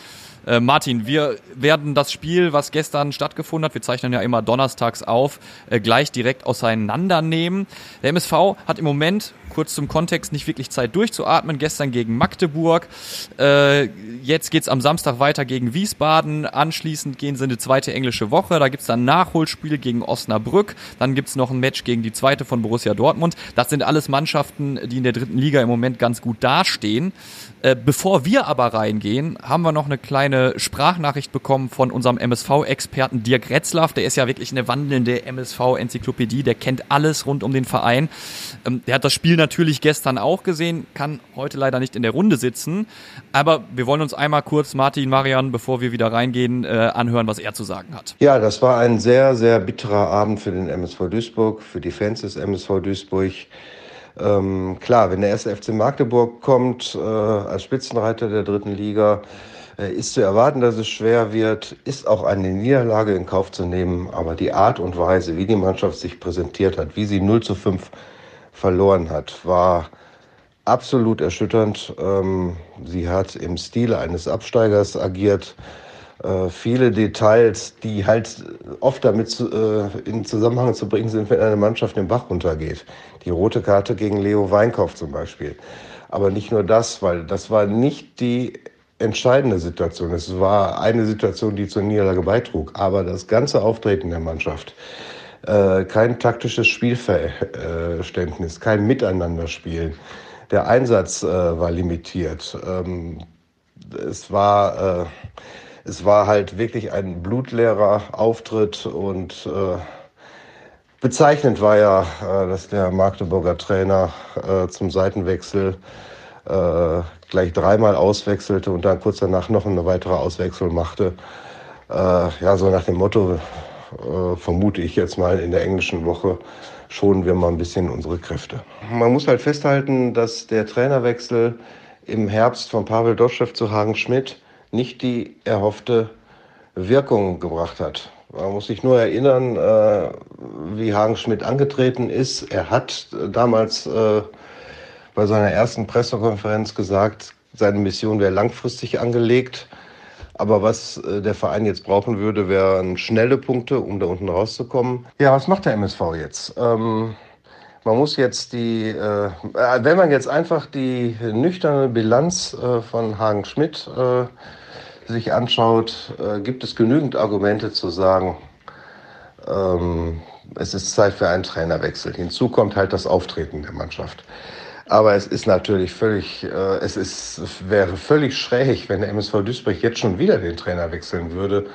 Äh, Martin, wir werden das Spiel, was gestern stattgefunden hat, wir zeichnen ja immer donnerstags auf, äh, gleich direkt auseinandernehmen. Der MSV hat im Moment, kurz zum Kontext, nicht wirklich Zeit durchzuatmen. Gestern gegen Magdeburg, äh, jetzt geht's am Samstag weiter gegen Wiesbaden, anschließend gehen sie in die zweite englische Woche, da gibt's dann ein Nachholspiel gegen Osnabrück, dann gibt's noch ein Match gegen die zweite von Borussia Dortmund. Das sind alles Mannschaften, die in der dritten Liga im Moment ganz gut dastehen. Äh, bevor wir aber reingehen, haben wir noch eine kleine Sprachnachricht bekommen von unserem MSV-Experten Dirk Retzlaff. Der ist ja wirklich eine wandelnde MSV-Enzyklopädie. Der kennt alles rund um den Verein. Ähm, der hat das Spiel natürlich gestern auch gesehen, kann heute leider nicht in der Runde sitzen. Aber wir wollen uns einmal kurz, Martin, Marian, bevor wir wieder reingehen, äh, anhören, was er zu sagen hat. Ja, das war ein sehr, sehr bitterer Abend für den MSV Duisburg, für die Fans des MSV Duisburg. Ähm, klar, wenn der erste FC Magdeburg kommt äh, als Spitzenreiter der dritten Liga, äh, ist zu erwarten, dass es schwer wird, ist auch eine Niederlage in Kauf zu nehmen. Aber die Art und Weise, wie die Mannschaft sich präsentiert hat, wie sie 0 zu 5 verloren hat, war absolut erschütternd. Ähm, sie hat im Stile eines Absteigers agiert. Äh, viele Details, die halt oft damit zu, äh, in Zusammenhang zu bringen sind, wenn eine Mannschaft den Bach runtergeht. Die rote Karte gegen Leo Weinkauf zum Beispiel. Aber nicht nur das, weil das war nicht die entscheidende Situation. Es war eine Situation, die zur Niederlage beitrug. Aber das ganze Auftreten der Mannschaft, äh, kein taktisches Spielverständnis, kein Miteinanderspielen. Der Einsatz äh, war limitiert. Ähm, es war äh, es war halt wirklich ein blutleerer Auftritt und äh, bezeichnend war ja, äh, dass der Magdeburger Trainer zum Seitenwechsel gleich dreimal auswechselte und dann kurz danach noch eine weitere Auswechslung machte. Ja, so nach dem Motto, äh, vermute ich jetzt mal in der englischen Woche, schonen wir mal ein bisschen unsere Kräfte. Man muss halt festhalten, dass der Trainerwechsel im Herbst von Pavel Doschew zu Hagen Schmidt nicht die erhoffte Wirkung gebracht hat. Man muss sich nur erinnern, äh, wie Hagen Schmidt angetreten ist. Er hat damals äh, bei seiner ersten Pressekonferenz gesagt, seine Mission wäre langfristig angelegt. Aber was äh, der Verein jetzt brauchen würde, wären schnelle Punkte, um da unten rauszukommen. Ja, was macht der MSV jetzt? Ähm, man muss jetzt die, äh, wenn man jetzt einfach die nüchterne Bilanz äh, von Hagen Schmidt äh, sich anschaut, äh, gibt es genügend Argumente zu sagen, ähm, es ist Zeit für einen Trainerwechsel. Hinzu kommt halt das Auftreten der Mannschaft. Aber es ist natürlich völlig, äh, es ist, wäre völlig schräg, wenn der MSV Duisburg jetzt schon wieder den Trainer wechseln würde,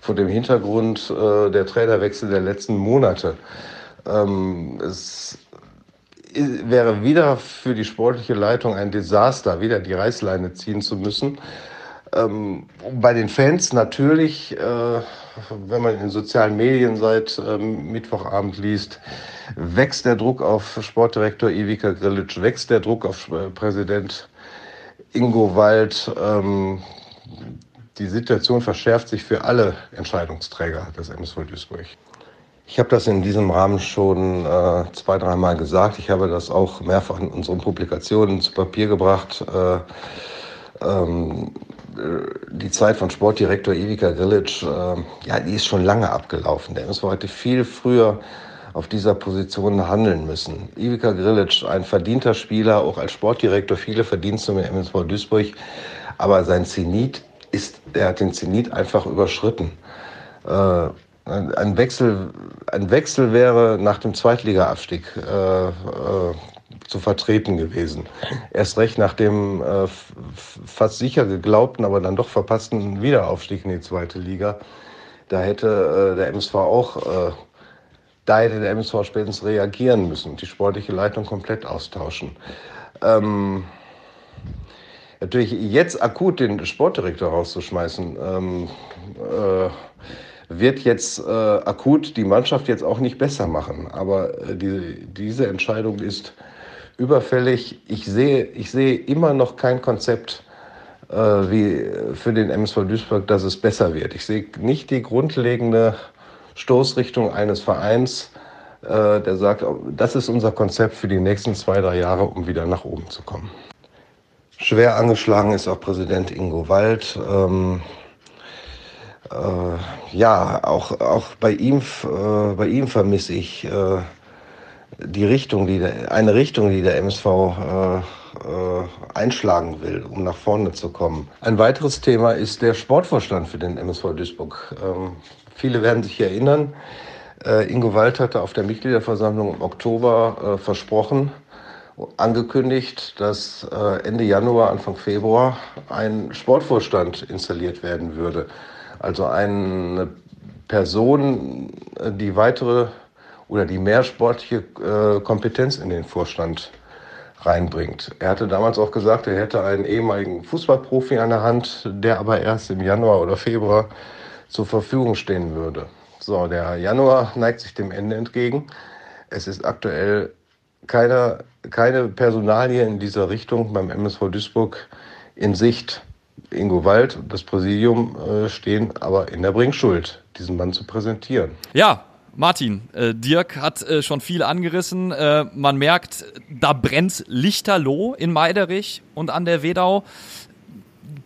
vor dem Hintergrund äh, der Trainerwechsel der letzten Monate. Ähm, es wäre wieder für die sportliche Leitung ein Desaster, wieder die Reißleine ziehen zu müssen. Ähm, bei den Fans natürlich, äh, wenn man in sozialen Medien seit ähm, Mittwochabend liest, wächst der Druck auf Sportdirektor Ivica Grilic, wächst der Druck auf äh, Präsident Ingo Wald. Ähm, die Situation verschärft sich für alle Entscheidungsträger des MSV Duisburg. Ich habe das in diesem Rahmen schon äh, zwei, dreimal gesagt. Ich habe das auch mehrfach in unseren Publikationen zu Papier gebracht. Äh, ähm, die Zeit von Sportdirektor Ivica Grilic, äh, ja, die ist schon lange abgelaufen. Der muss heute viel früher auf dieser Position handeln müssen. Ivica Grilic, ein verdienter Spieler, auch als Sportdirektor, viele Verdienste mit MSV Duisburg, aber sein Zenit ist, er hat den Zenit einfach überschritten. Äh, ein Wechsel, ein Wechsel wäre nach dem Zweitliga-Abstieg äh, äh, zu vertreten gewesen. Erst recht nach dem äh, fast sicher geglaubten, aber dann doch verpassten Wiederaufstieg in die zweite Liga. Da hätte äh, der MSV auch, äh, da hätte der MSV spätestens reagieren müssen die sportliche Leitung komplett austauschen. Ähm, natürlich jetzt akut den Sportdirektor rauszuschmeißen, ähm, äh, wird jetzt äh, akut die Mannschaft jetzt auch nicht besser machen. Aber äh, die, diese Entscheidung ist überfällig. Ich sehe, ich sehe immer noch kein Konzept äh, wie für den MSV Duisburg, dass es besser wird. Ich sehe nicht die grundlegende Stoßrichtung eines Vereins, äh, der sagt, das ist unser Konzept für die nächsten zwei, drei Jahre, um wieder nach oben zu kommen. Schwer angeschlagen ist auch Präsident Ingo Wald. Ähm, äh, ja, auch, auch bei ihm, äh, ihm vermisse ich äh, die Richtung, die der, eine Richtung, die der MSV äh, äh, einschlagen will, um nach vorne zu kommen. Ein weiteres Thema ist der Sportvorstand für den MSV Duisburg. Ähm, viele werden sich erinnern, äh, Ingo Wald hatte auf der Mitgliederversammlung im Oktober äh, versprochen, angekündigt, dass äh, Ende Januar, Anfang Februar ein Sportvorstand installiert werden würde. Also eine Person, die weitere oder die mehr sportliche Kompetenz in den Vorstand reinbringt. Er hatte damals auch gesagt, er hätte einen ehemaligen Fußballprofi an der Hand, der aber erst im Januar oder Februar zur Verfügung stehen würde. So, der Januar neigt sich dem Ende entgegen. Es ist aktuell keine, keine Personalie in dieser Richtung beim MSV Duisburg in Sicht. Ingo Wald und das Präsidium äh, stehen aber in der Bringschuld, diesen Mann zu präsentieren. Ja, Martin, äh, Dirk hat äh, schon viel angerissen. Äh, man merkt, da brennt lichterloh in Meiderich und an der Wedau.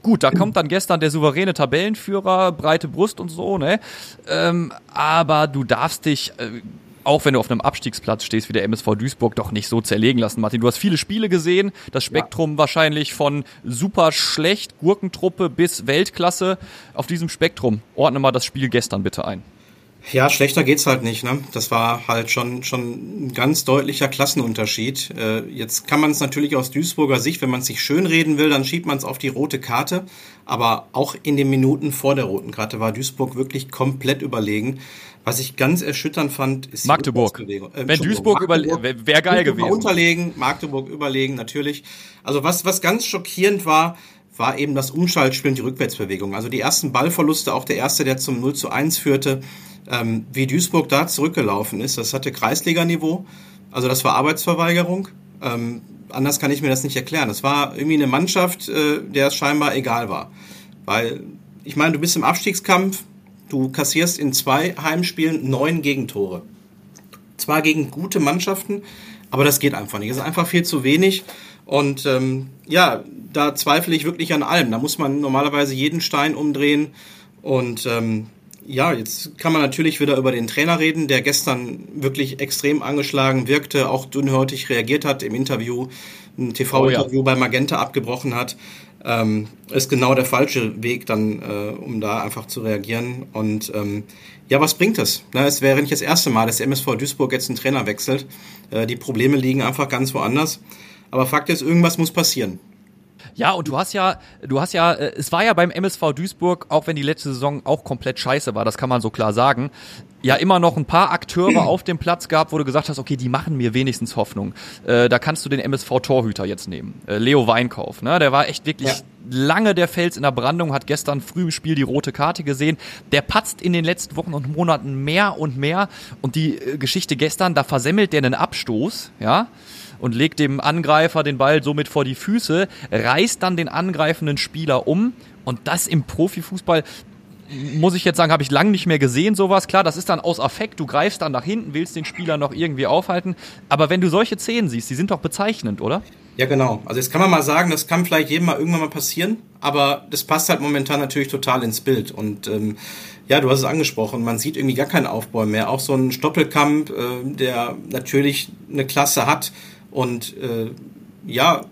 Gut, da kommt dann gestern der souveräne Tabellenführer, breite Brust und so, ne? Ähm, aber du darfst dich äh, auch wenn du auf einem Abstiegsplatz stehst wie der MSV Duisburg, doch nicht so zerlegen lassen, Martin. Du hast viele Spiele gesehen, das Spektrum ja. wahrscheinlich von super schlecht, Gurkentruppe bis Weltklasse. Auf diesem Spektrum ordne mal das Spiel gestern bitte ein. Ja, schlechter geht's halt nicht. Ne? Das war halt schon schon ein ganz deutlicher Klassenunterschied. Äh, jetzt kann man es natürlich aus Duisburger Sicht, wenn man sich schönreden will, dann schiebt man es auf die rote Karte. Aber auch in den Minuten vor der roten Karte war Duisburg wirklich komplett überlegen. Was ich ganz erschütternd fand, ist die Magdeburg. Äh, Wenn Duisburg überlegen, wäre geil gewesen. Unterlegen, Magdeburg überlegen, natürlich. Also was, was ganz schockierend war, war eben das Umschaltspiel und die Rückwärtsbewegung. Also die ersten Ballverluste, auch der erste, der zum 0 zu 1 führte, ähm, wie Duisburg da zurückgelaufen ist, das hatte Kreisliganiveau. Also das war Arbeitsverweigerung. Ähm, anders kann ich mir das nicht erklären. Das war irgendwie eine Mannschaft, äh, der es scheinbar egal war. Weil, ich meine, du bist im Abstiegskampf, Du kassierst in zwei Heimspielen neun Gegentore. Zwar gegen gute Mannschaften, aber das geht einfach nicht. Es ist einfach viel zu wenig. Und ähm, ja, da zweifle ich wirklich an allem. Da muss man normalerweise jeden Stein umdrehen. Und ähm, ja, jetzt kann man natürlich wieder über den Trainer reden, der gestern wirklich extrem angeschlagen wirkte, auch dünnhäutig reagiert hat im Interview, ein TV-Interview oh ja. bei Magenta abgebrochen hat ähm, ist genau der falsche Weg dann, äh, um da einfach zu reagieren. Und ähm, ja, was bringt das? Na, es wäre nicht das erste Mal, dass der MSV Duisburg jetzt einen Trainer wechselt. Äh, die Probleme liegen einfach ganz woanders. Aber Fakt ist, irgendwas muss passieren. Ja, und du hast ja, du hast ja, äh, es war ja beim MSV Duisburg, auch wenn die letzte Saison auch komplett scheiße war, das kann man so klar sagen, ja immer noch ein paar Akteure auf dem Platz gab, wo du gesagt hast, okay, die machen mir wenigstens Hoffnung. Äh, da kannst du den MSV-Torhüter jetzt nehmen. Äh, Leo Weinkauf, ne? Der war echt wirklich ja. lange der Fels in der Brandung, hat gestern früh im Spiel die rote Karte gesehen. Der patzt in den letzten Wochen und Monaten mehr und mehr. Und die äh, Geschichte gestern, da versemmelt der einen Abstoß, ja und legt dem Angreifer den Ball somit vor die Füße, reißt dann den angreifenden Spieler um und das im Profifußball, muss ich jetzt sagen, habe ich lange nicht mehr gesehen, sowas. Klar, das ist dann aus Affekt, du greifst dann nach hinten, willst den Spieler noch irgendwie aufhalten. Aber wenn du solche Szenen siehst, die sind doch bezeichnend, oder? Ja, genau. Also jetzt kann man mal sagen, das kann vielleicht jedem mal irgendwann mal passieren, aber das passt halt momentan natürlich total ins Bild. Und ähm, ja, du hast es angesprochen, man sieht irgendwie gar keinen Aufbau mehr. Auch so ein Stoppelkamp, äh, der natürlich eine Klasse hat und äh, ja,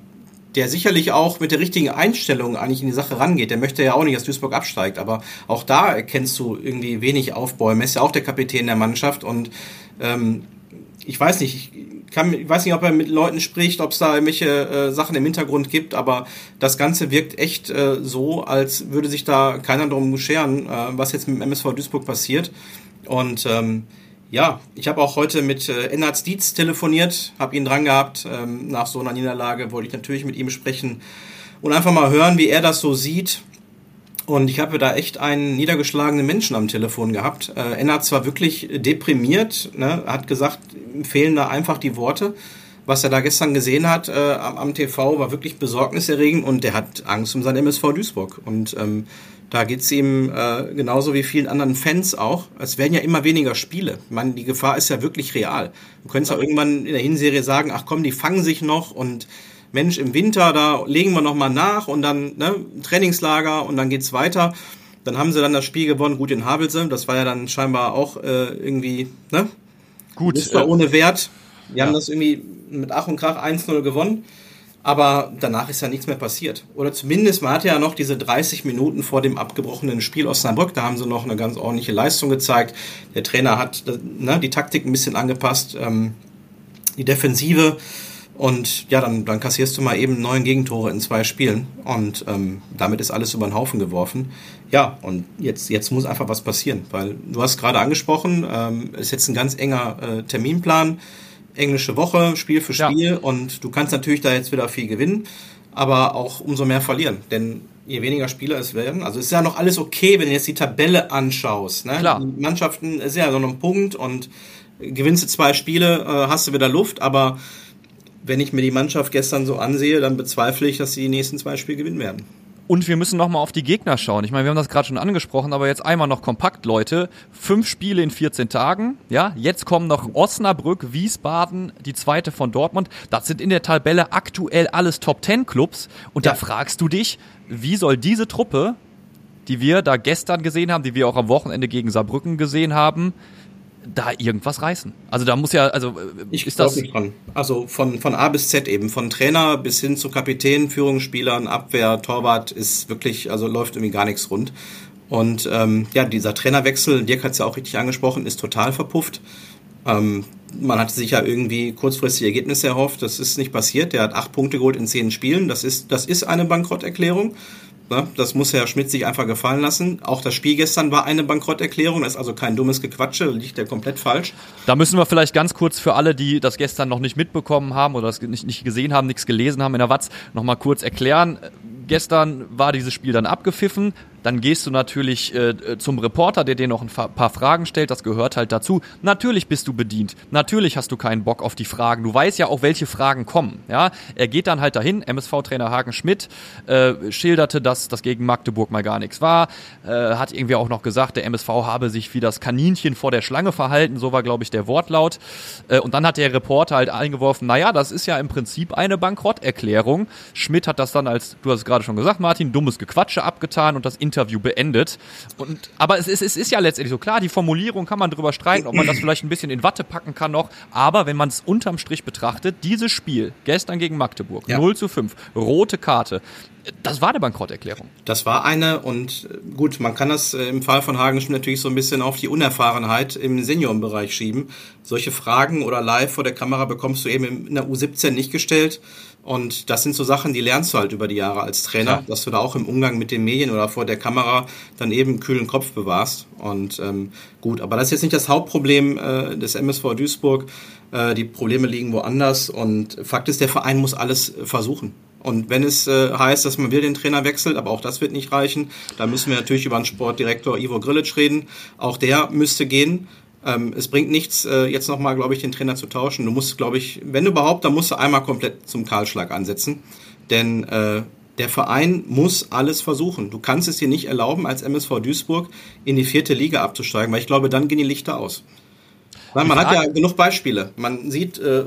der sicherlich auch mit der richtigen Einstellung eigentlich in die Sache rangeht. Der möchte ja auch nicht, dass Duisburg absteigt, aber auch da erkennst du irgendwie wenig Aufbäume. Er ist ja auch der Kapitän der Mannschaft und ähm, ich weiß nicht, ich, kann, ich weiß nicht, ob er mit Leuten spricht, ob es da irgendwelche äh, Sachen im Hintergrund gibt, aber das Ganze wirkt echt äh, so, als würde sich da keiner darum scheren, äh, was jetzt mit dem MSV Duisburg passiert. Und ähm, ja, ich habe auch heute mit äh, Ennard Dietz telefoniert, habe ihn dran gehabt. Ähm, nach so einer Niederlage wollte ich natürlich mit ihm sprechen und einfach mal hören, wie er das so sieht. Und ich habe da echt einen niedergeschlagenen Menschen am Telefon gehabt. Äh, Ennard war wirklich deprimiert, ne, hat gesagt, fehlen da einfach die Worte. Was er da gestern gesehen hat äh, am, am, TV, war wirklich besorgniserregend und der hat Angst um sein MSV Duisburg. Und ähm, da geht's ihm äh, genauso wie vielen anderen Fans auch. Es werden ja immer weniger Spiele. Ich meine, die Gefahr ist ja wirklich real. Du könntest auch irgendwann in der Hinserie sagen, ach komm, die fangen sich noch und Mensch, im Winter, da legen wir nochmal nach und dann ne, Trainingslager und dann geht's weiter. Dann haben sie dann das Spiel gewonnen, gut in Havelse. Das war ja dann scheinbar auch äh, irgendwie, ne? Gut. Das war äh, ohne Wert. Wir ja. haben das irgendwie mit Ach und Krach 1-0 gewonnen. Aber danach ist ja nichts mehr passiert. Oder zumindest, man hatte ja noch diese 30 Minuten vor dem abgebrochenen Spiel Osnabrück, da haben sie noch eine ganz ordentliche Leistung gezeigt. Der Trainer hat ne, die Taktik ein bisschen angepasst, ähm, die Defensive und ja, dann, dann kassierst du mal eben neun Gegentore in zwei Spielen. Und ähm, damit ist alles über den Haufen geworfen. Ja, und jetzt, jetzt muss einfach was passieren. Weil du hast gerade angesprochen, ähm, ist jetzt ein ganz enger äh, Terminplan. Englische Woche, Spiel für Spiel. Ja. Und du kannst natürlich da jetzt wieder viel gewinnen, aber auch umso mehr verlieren. Denn je weniger Spieler es werden, also ist ja noch alles okay, wenn du jetzt die Tabelle anschaust. Ne? Klar. Die Mannschaften ist ja so ein Punkt und gewinnst du zwei Spiele, äh, hast du wieder Luft, aber wenn ich mir die Mannschaft gestern so ansehe, dann bezweifle ich, dass sie die nächsten zwei Spiele gewinnen werden. Und wir müssen nochmal auf die Gegner schauen. Ich meine, wir haben das gerade schon angesprochen, aber jetzt einmal noch kompakt, Leute. Fünf Spiele in 14 Tagen. Ja, jetzt kommen noch Osnabrück, Wiesbaden, die zweite von Dortmund. Das sind in der Tabelle aktuell alles Top 10 Clubs. Und ja. da fragst du dich, wie soll diese Truppe, die wir da gestern gesehen haben, die wir auch am Wochenende gegen Saarbrücken gesehen haben, da irgendwas reißen. Also da muss ja, also äh, ich ist das nicht dran. Also von von A bis Z eben, von Trainer bis hin zu Kapitän, Führungsspielern, Abwehr, Torwart ist wirklich, also läuft irgendwie gar nichts rund. Und ähm, ja, dieser Trainerwechsel, Dirk hat es ja auch richtig angesprochen, ist total verpufft. Ähm, man hatte sich ja irgendwie kurzfristige Ergebnisse erhofft. Das ist nicht passiert. Der hat acht Punkte geholt in zehn Spielen. Das ist, das ist eine Bankrotterklärung. Ne? Das muss Herr Schmidt sich einfach gefallen lassen. Auch das Spiel gestern war eine Bankrotterklärung. Das ist also kein dummes Gequatsche, liegt ja komplett falsch. Da müssen wir vielleicht ganz kurz für alle, die das gestern noch nicht mitbekommen haben oder das nicht, nicht gesehen haben, nichts gelesen haben in der Watz, nochmal kurz erklären. Gestern war dieses Spiel dann abgepfiffen. Dann gehst du natürlich äh, zum Reporter, der dir noch ein paar Fragen stellt. Das gehört halt dazu. Natürlich bist du bedient. Natürlich hast du keinen Bock auf die Fragen. Du weißt ja auch, welche Fragen kommen. Ja, er geht dann halt dahin. MSV-Trainer Hagen Schmidt äh, schilderte, dass das gegen Magdeburg mal gar nichts war. Äh, hat irgendwie auch noch gesagt, der MSV habe sich wie das Kaninchen vor der Schlange verhalten. So war, glaube ich, der Wortlaut. Äh, und dann hat der Reporter halt eingeworfen, naja, das ist ja im Prinzip eine Bankrotterklärung. Schmidt hat das dann als, du hast es gerade schon gesagt, Martin, dummes Gequatsche abgetan und das Interview Interview beendet. Und, aber es ist, es ist ja letztendlich so klar, die Formulierung kann man drüber streiten, ob man das vielleicht ein bisschen in Watte packen kann noch. Aber wenn man es unterm Strich betrachtet, dieses Spiel gestern gegen Magdeburg, ja. 0 zu 5, rote Karte, das war eine Bankrotterklärung. Das war eine und äh, gut, man kann das äh, im Fall von Hagen natürlich so ein bisschen auf die Unerfahrenheit im Seniorenbereich schieben. Solche Fragen oder live vor der Kamera bekommst du eben in der U17 nicht gestellt. Und das sind so Sachen, die lernst du halt über die Jahre als Trainer, ja. dass du da auch im Umgang mit den Medien oder vor der Kamera dann eben einen kühlen Kopf bewahrst. Und ähm, gut, aber das ist jetzt nicht das Hauptproblem äh, des MSV Duisburg. Äh, die Probleme liegen woanders. Und Fakt ist, der Verein muss alles versuchen. Und wenn es äh, heißt, dass man will den Trainer wechselt, aber auch das wird nicht reichen, da müssen wir natürlich über den Sportdirektor Ivo Grilic reden. Auch der müsste gehen. Ähm, es bringt nichts, äh, jetzt nochmal, glaube ich, den Trainer zu tauschen. Du musst, glaube ich, wenn überhaupt, dann musst du einmal komplett zum Kahlschlag ansetzen. Denn äh, der Verein muss alles versuchen. Du kannst es dir nicht erlauben, als MSV Duisburg in die vierte Liga abzusteigen, weil ich glaube, dann gehen die Lichter aus. Weil man hat ja genug Beispiele. Man sieht, äh,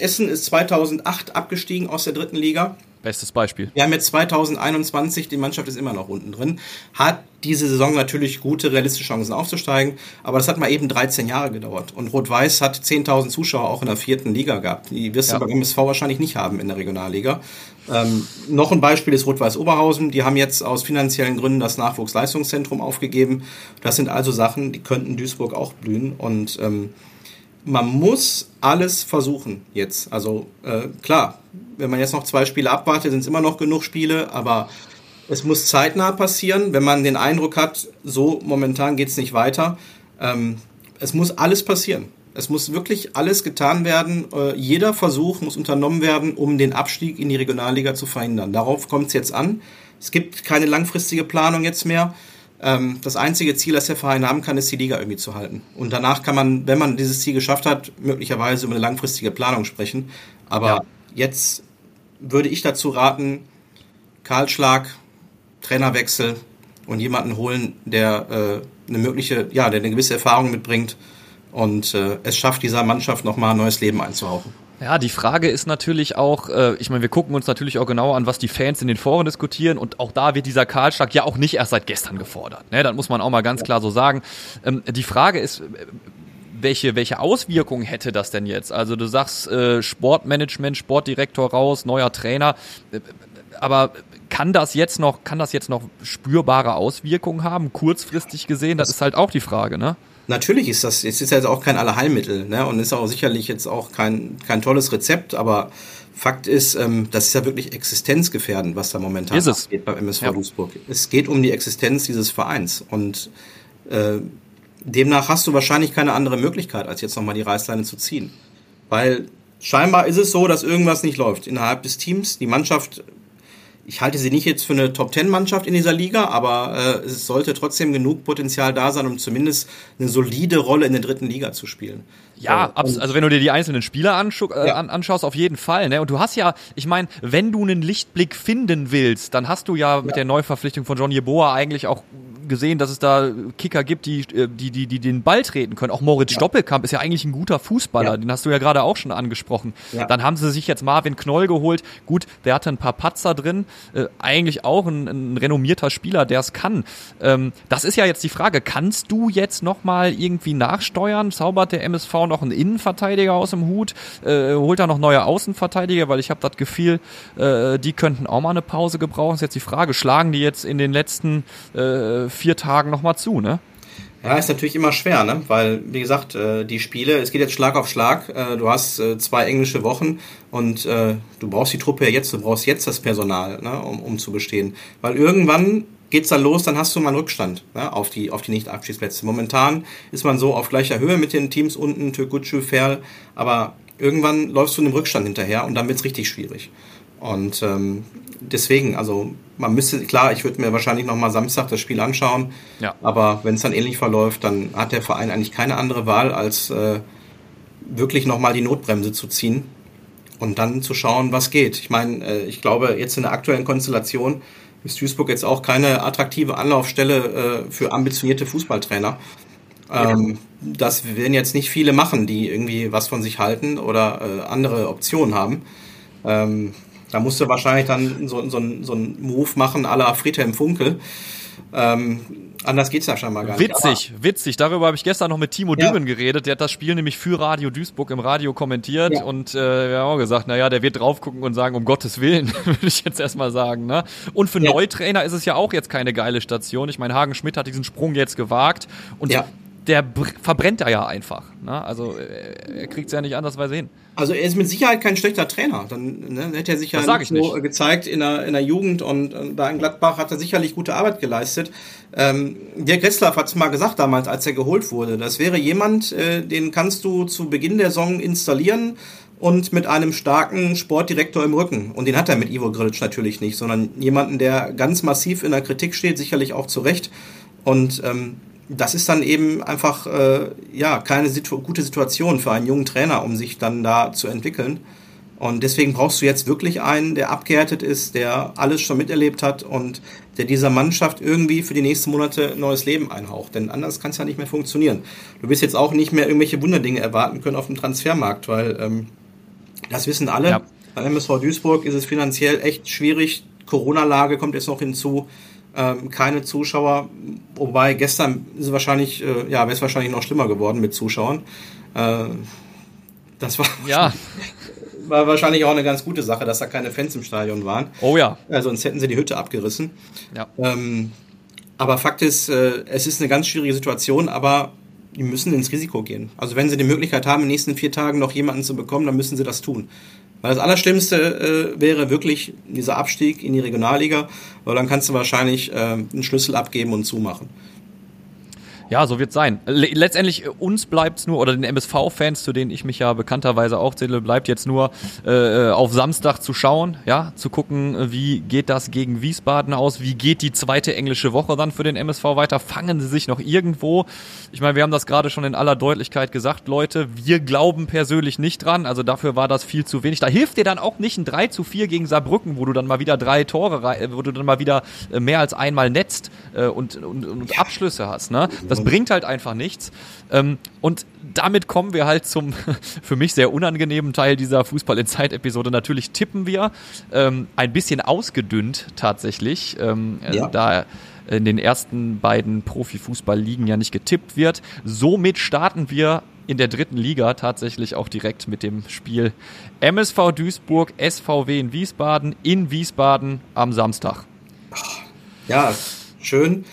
Essen ist 2008 abgestiegen aus der dritten Liga. Bestes Beispiel. Wir haben jetzt 2021, die Mannschaft ist immer noch unten drin, hat diese Saison natürlich gute, realistische Chancen aufzusteigen, aber das hat mal eben 13 Jahre gedauert. Und Rot-Weiß hat 10.000 Zuschauer auch in der vierten Liga gehabt. Die wirst ja. du beim MSV wahrscheinlich nicht haben in der Regionalliga. Ähm, noch ein Beispiel ist Rot-Weiß Oberhausen. Die haben jetzt aus finanziellen Gründen das Nachwuchsleistungszentrum aufgegeben. Das sind also Sachen, die könnten Duisburg auch blühen und ähm, man muss alles versuchen jetzt. Also äh, klar, wenn man jetzt noch zwei Spiele abwartet, sind es immer noch genug Spiele, aber es muss zeitnah passieren, wenn man den Eindruck hat, so momentan geht es nicht weiter. Ähm, es muss alles passieren. Es muss wirklich alles getan werden. Äh, jeder Versuch muss unternommen werden, um den Abstieg in die Regionalliga zu verhindern. Darauf kommt es jetzt an. Es gibt keine langfristige Planung jetzt mehr. Ähm, das einzige Ziel, das der Verein haben kann, ist die Liga irgendwie zu halten. Und danach kann man, wenn man dieses Ziel geschafft hat, möglicherweise über eine langfristige Planung sprechen. Aber ja. jetzt würde ich dazu raten, Kahlschlag, Trainerwechsel und jemanden holen, der äh, eine mögliche, ja, der eine gewisse Erfahrung mitbringt und äh, es schafft, dieser Mannschaft nochmal ein neues Leben einzuhauchen. Ja, die Frage ist natürlich auch, äh, ich meine, wir gucken uns natürlich auch genau an, was die Fans in den Foren diskutieren und auch da wird dieser Kahlschlag ja auch nicht erst seit gestern gefordert. Ne? Das muss man auch mal ganz klar so sagen. Ähm, die Frage ist, äh, welche, welche Auswirkungen hätte das denn jetzt? Also du sagst äh, Sportmanagement, Sportdirektor raus, neuer Trainer, äh, aber kann das jetzt noch, kann das jetzt noch spürbare Auswirkungen haben, kurzfristig gesehen? Das ist halt auch die Frage, ne? Natürlich ist das, es ist ja auch kein Allerheilmittel, ne? Und ist auch sicherlich jetzt auch kein, kein tolles Rezept, aber Fakt ist, ähm, das ist ja wirklich existenzgefährdend, was da momentan ist es. geht beim MSV ja. Duisburg. Es geht um die Existenz dieses Vereins und äh, demnach hast du wahrscheinlich keine andere Möglichkeit, als jetzt nochmal die Reißleine zu ziehen. Weil scheinbar ist es so, dass irgendwas nicht läuft innerhalb des Teams. Die Mannschaft ich halte sie nicht jetzt für eine Top-Ten-Mannschaft in dieser Liga, aber äh, es sollte trotzdem genug Potenzial da sein, um zumindest eine solide Rolle in der dritten Liga zu spielen. Ja, so, also wenn du dir die einzelnen Spieler äh, ja. anschaust, auf jeden Fall. Ne? Und du hast ja, ich meine, wenn du einen Lichtblick finden willst, dann hast du ja mit ja. der Neuverpflichtung von John Jeboa eigentlich auch gesehen, dass es da Kicker gibt, die, äh, die, die, die den Ball treten können. Auch Moritz ja. Stoppelkamp ist ja eigentlich ein guter Fußballer, den hast du ja gerade auch schon angesprochen. Dann haben sie sich jetzt Marvin Knoll geholt. Gut, der hatte ein paar Patzer drin, äh, eigentlich auch ein, ein renommierter Spieler, der es kann. Ähm, das ist ja jetzt die Frage, kannst du jetzt nochmal irgendwie nachsteuern? Zaubert der MSV noch einen Innenverteidiger aus dem Hut? Äh, holt er noch neue Außenverteidiger? Weil ich habe das Gefühl, äh, die könnten auch mal eine Pause gebrauchen. Ist jetzt die Frage, schlagen die jetzt in den letzten äh, vier Tagen nochmal zu, ne? Ja, ist natürlich immer schwer, ne? Weil, wie gesagt, äh, die Spiele, es geht jetzt Schlag auf Schlag. Äh, du hast äh, zwei englische Wochen und du brauchst die Truppe ja jetzt, du brauchst jetzt das Personal, ne? um, um zu bestehen. Weil irgendwann geht's dann los, dann hast du mal einen Rückstand ne? auf die, auf die Nicht-Abschiedsplätze. Momentan ist man so auf gleicher Höhe mit den Teams unten, Türkgücü, Ferl, aber irgendwann läufst du einem Rückstand hinterher und dann wird's richtig schwierig. Und ähm, deswegen, also man müsste, klar, ich würde mir wahrscheinlich nochmal Samstag das Spiel anschauen, ja. aber wenn es dann ähnlich verläuft, dann hat der Verein eigentlich keine andere Wahl, als äh, wirklich nochmal die Notbremse zu ziehen und dann zu schauen, was geht. Ich meine, äh, ich glaube, jetzt in der aktuellen Konstellation ist Duisburg jetzt auch keine attraktive Anlaufstelle äh, für ambitionierte Fußballtrainer. Ähm, das werden jetzt nicht viele machen, die irgendwie was von sich halten oder äh, andere Optionen haben. Ähm, da musst du wahrscheinlich dann so, so, so einen Move machen à la Friedhelm Funkel. Ähm, anders geht's ja scheinbar gar nicht. Witzig, witzig. Darüber habe ich gestern noch mit Timo ja. Dümmen geredet. Der hat das Spiel nämlich für Radio Duisburg im Radio kommentiert ja. und äh, wir haben auch gesagt, naja, der wird drauf gucken und sagen, um Gottes Willen, *laughs* würde ich jetzt erstmal sagen. Ne? Und für ja. Neutrainer ist es ja auch jetzt keine geile Station. Ich meine, Hagen Schmidt hat diesen Sprung jetzt gewagt und ja der verbrennt er ja einfach. Ne? Also äh, er kriegt es ja nicht andersweise hin. Also er ist mit Sicherheit kein schlechter Trainer. Dann ne, hätte er sich ja so gezeigt in der, in der Jugend und, und da in Gladbach hat er sicherlich gute Arbeit geleistet. Ähm, Dirk Retzlaff hat es mal gesagt damals, als er geholt wurde. Das wäre jemand, äh, den kannst du zu Beginn der Saison installieren und mit einem starken Sportdirektor im Rücken. Und den hat er mit Ivo Grilic natürlich nicht, sondern jemanden, der ganz massiv in der Kritik steht, sicherlich auch zu Recht. Und ähm, das ist dann eben einfach äh, ja keine Situ gute Situation für einen jungen Trainer, um sich dann da zu entwickeln. Und deswegen brauchst du jetzt wirklich einen, der abgehärtet ist, der alles schon miterlebt hat und der dieser Mannschaft irgendwie für die nächsten Monate neues Leben einhaucht. Denn anders kann es ja nicht mehr funktionieren. Du wirst jetzt auch nicht mehr irgendwelche Wunderdinge erwarten können auf dem Transfermarkt, weil ähm, das wissen alle. Ja. Bei MSV Duisburg ist es finanziell echt schwierig. Corona-Lage kommt jetzt noch hinzu. Ähm, keine Zuschauer, wobei gestern ist es wahrscheinlich, äh, ja, wäre es wahrscheinlich noch schlimmer geworden mit Zuschauern. Äh, das war ja. *laughs* war wahrscheinlich auch eine ganz gute Sache, dass da keine Fans im Stadion waren. Oh ja. Äh, sonst hätten sie die Hütte abgerissen. Ja. Ähm, aber Fakt ist, äh, es ist eine ganz schwierige Situation, aber die müssen ins Risiko gehen. Also wenn sie die Möglichkeit haben, in den nächsten vier Tagen noch jemanden zu bekommen, dann müssen sie das tun. Weil das Allerschlimmste äh, wäre wirklich dieser Abstieg in die Regionalliga, weil dann kannst du wahrscheinlich äh, einen Schlüssel abgeben und zumachen. Ja, so wird sein. Letztendlich äh, uns bleibt's nur, oder den MSV-Fans, zu denen ich mich ja bekannterweise auch zähle, bleibt jetzt nur äh, auf Samstag zu schauen, ja, zu gucken, wie geht das gegen Wiesbaden aus, wie geht die zweite englische Woche dann für den MSV weiter, fangen sie sich noch irgendwo. Ich meine, wir haben das gerade schon in aller Deutlichkeit gesagt, Leute, wir glauben persönlich nicht dran, also dafür war das viel zu wenig. Da hilft dir dann auch nicht ein 3 zu 4 gegen Saarbrücken, wo du dann mal wieder drei Tore, wo du dann mal wieder äh, mehr als einmal netzt äh, und, und, und Abschlüsse hast, ne? Das bringt halt einfach nichts. Ähm, und damit kommen wir halt zum *laughs* für mich sehr unangenehmen Teil dieser Fußball in Zeit-Episode. Natürlich tippen wir ähm, ein bisschen ausgedünnt tatsächlich, ähm, äh, ja. da in den ersten beiden Profifußball-Ligen ja nicht getippt wird. Somit starten wir in der dritten Liga tatsächlich auch direkt mit dem Spiel MSV Duisburg, SVW in Wiesbaden, in Wiesbaden am Samstag. Ja, schön.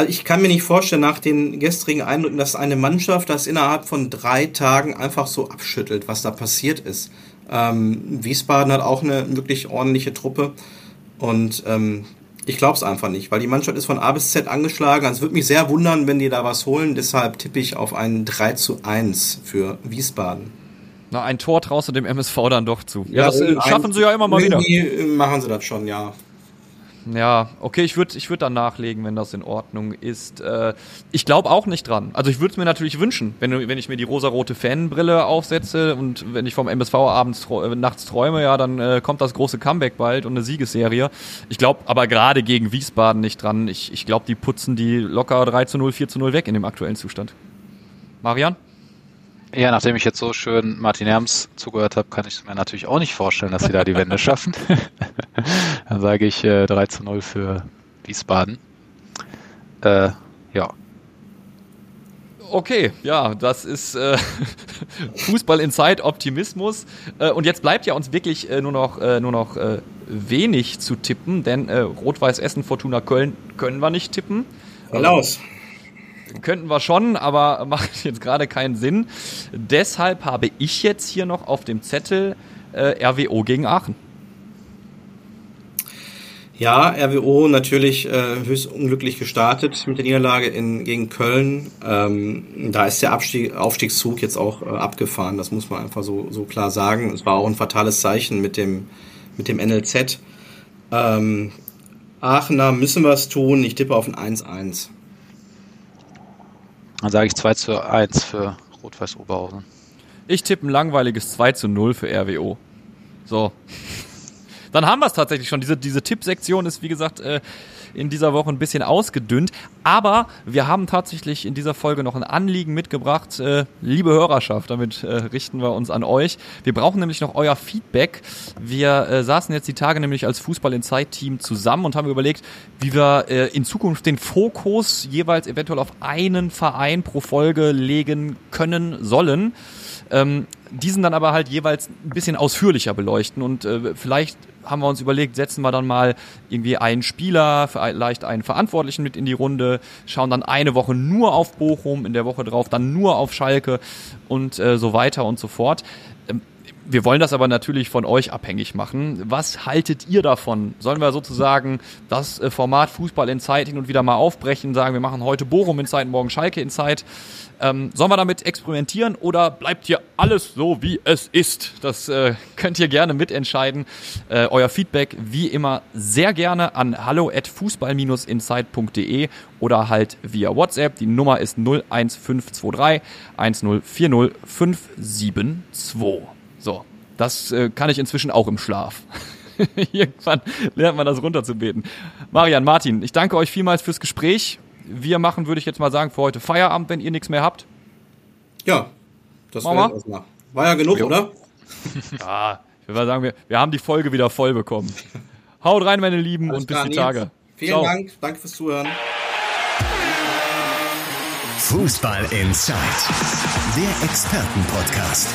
Also ich kann mir nicht vorstellen, nach den gestrigen Eindrücken, dass eine Mannschaft das innerhalb von drei Tagen einfach so abschüttelt, was da passiert ist. Ähm, Wiesbaden hat auch eine wirklich ordentliche Truppe und ähm, ich glaube es einfach nicht, weil die Mannschaft ist von A bis Z angeschlagen. Also es würde mich sehr wundern, wenn die da was holen. Deshalb tippe ich auf ein 3 zu 1 für Wiesbaden. Na, ein Tor traust du dem MSV dann doch zu. Ja, ja das äh, schaffen sie ja immer mal wieder. machen sie das schon, ja. Ja, okay, ich würde ich würd dann nachlegen, wenn das in Ordnung ist. Äh, ich glaube auch nicht dran. Also ich würde es mir natürlich wünschen, wenn, wenn ich mir die rosarote Fanbrille aufsetze und wenn ich vom MSV abends äh, nachts träume, ja, dann äh, kommt das große Comeback bald und eine Siegesserie. Ich glaube aber gerade gegen Wiesbaden nicht dran. Ich, ich glaube, die putzen die locker 3 zu 0, 4 zu 0 weg in dem aktuellen Zustand. Marian? Ja, nachdem ich jetzt so schön Martin Herms zugehört habe, kann ich mir natürlich auch nicht vorstellen, dass sie da die Wende *laughs* schaffen. *laughs* Dann sage ich äh, 3 zu 0 für Wiesbaden. Äh, ja. Okay, ja, das ist äh, *laughs* Fußball in Zeit, Optimismus. Äh, und jetzt bleibt ja uns wirklich äh, nur noch, äh, nur noch äh, wenig zu tippen, denn äh, Rot-Weiß Essen, Fortuna Köln können wir nicht tippen. Hinaus. Könnten wir schon, aber *laughs* macht jetzt gerade keinen Sinn. Deshalb habe ich jetzt hier noch auf dem Zettel äh, RWO gegen Aachen. Ja, RWO natürlich äh, höchst unglücklich gestartet mit der Niederlage in, gegen Köln. Ähm, da ist der Abstieg, Aufstiegszug jetzt auch äh, abgefahren, das muss man einfach so, so klar sagen. Es war auch ein fatales Zeichen mit dem, mit dem NLZ. Ähm, Aachener müssen wir es tun. Ich tippe auf ein 1-1. Dann sage ich 2 zu 1 für Rot-Weiß Oberhausen. Ich tippe ein langweiliges 2 zu 0 für RWO. So. Dann haben wir es tatsächlich schon. Diese, diese Tippsektion ist, wie gesagt, äh, in dieser Woche ein bisschen ausgedünnt. Aber wir haben tatsächlich in dieser Folge noch ein Anliegen mitgebracht. Äh, liebe Hörerschaft, damit äh, richten wir uns an euch. Wir brauchen nämlich noch euer Feedback. Wir äh, saßen jetzt die Tage nämlich als Fußball in Zeit Team zusammen und haben überlegt, wie wir äh, in Zukunft den Fokus jeweils eventuell auf einen Verein pro Folge legen können sollen. Ähm, diesen dann aber halt jeweils ein bisschen ausführlicher beleuchten und äh, vielleicht haben wir uns überlegt, setzen wir dann mal irgendwie einen Spieler, vielleicht einen Verantwortlichen mit in die Runde, schauen dann eine Woche nur auf Bochum, in der Woche drauf dann nur auf Schalke und äh, so weiter und so fort. Wir wollen das aber natürlich von euch abhängig machen. Was haltet ihr davon? Sollen wir sozusagen das äh, Format Fußball in Zeit hin und wieder mal aufbrechen, sagen, wir machen heute Bochum in Zeit, morgen Schalke in Zeit? Ähm, sollen wir damit experimentieren oder bleibt hier alles so, wie es ist? Das äh, könnt ihr gerne mitentscheiden. Äh, euer Feedback wie immer sehr gerne an hallo at fußball-insight.de oder halt via WhatsApp. Die Nummer ist 01523 1040 572. So, Das äh, kann ich inzwischen auch im Schlaf. *laughs* Irgendwann lernt man das runterzubeten. Marian, Martin, ich danke euch vielmals fürs Gespräch. Wir machen, würde ich jetzt mal sagen, für heute Feierabend, wenn ihr nichts mehr habt. Ja, das war, war ja genug, jo. oder? *laughs* ja, ich würde sagen, wir, wir haben die Folge wieder voll bekommen. Haut rein, meine Lieben, Alles und bis die Tage. Vielen Ciao. Dank, danke fürs Zuhören. Fußball Inside, der Expertenpodcast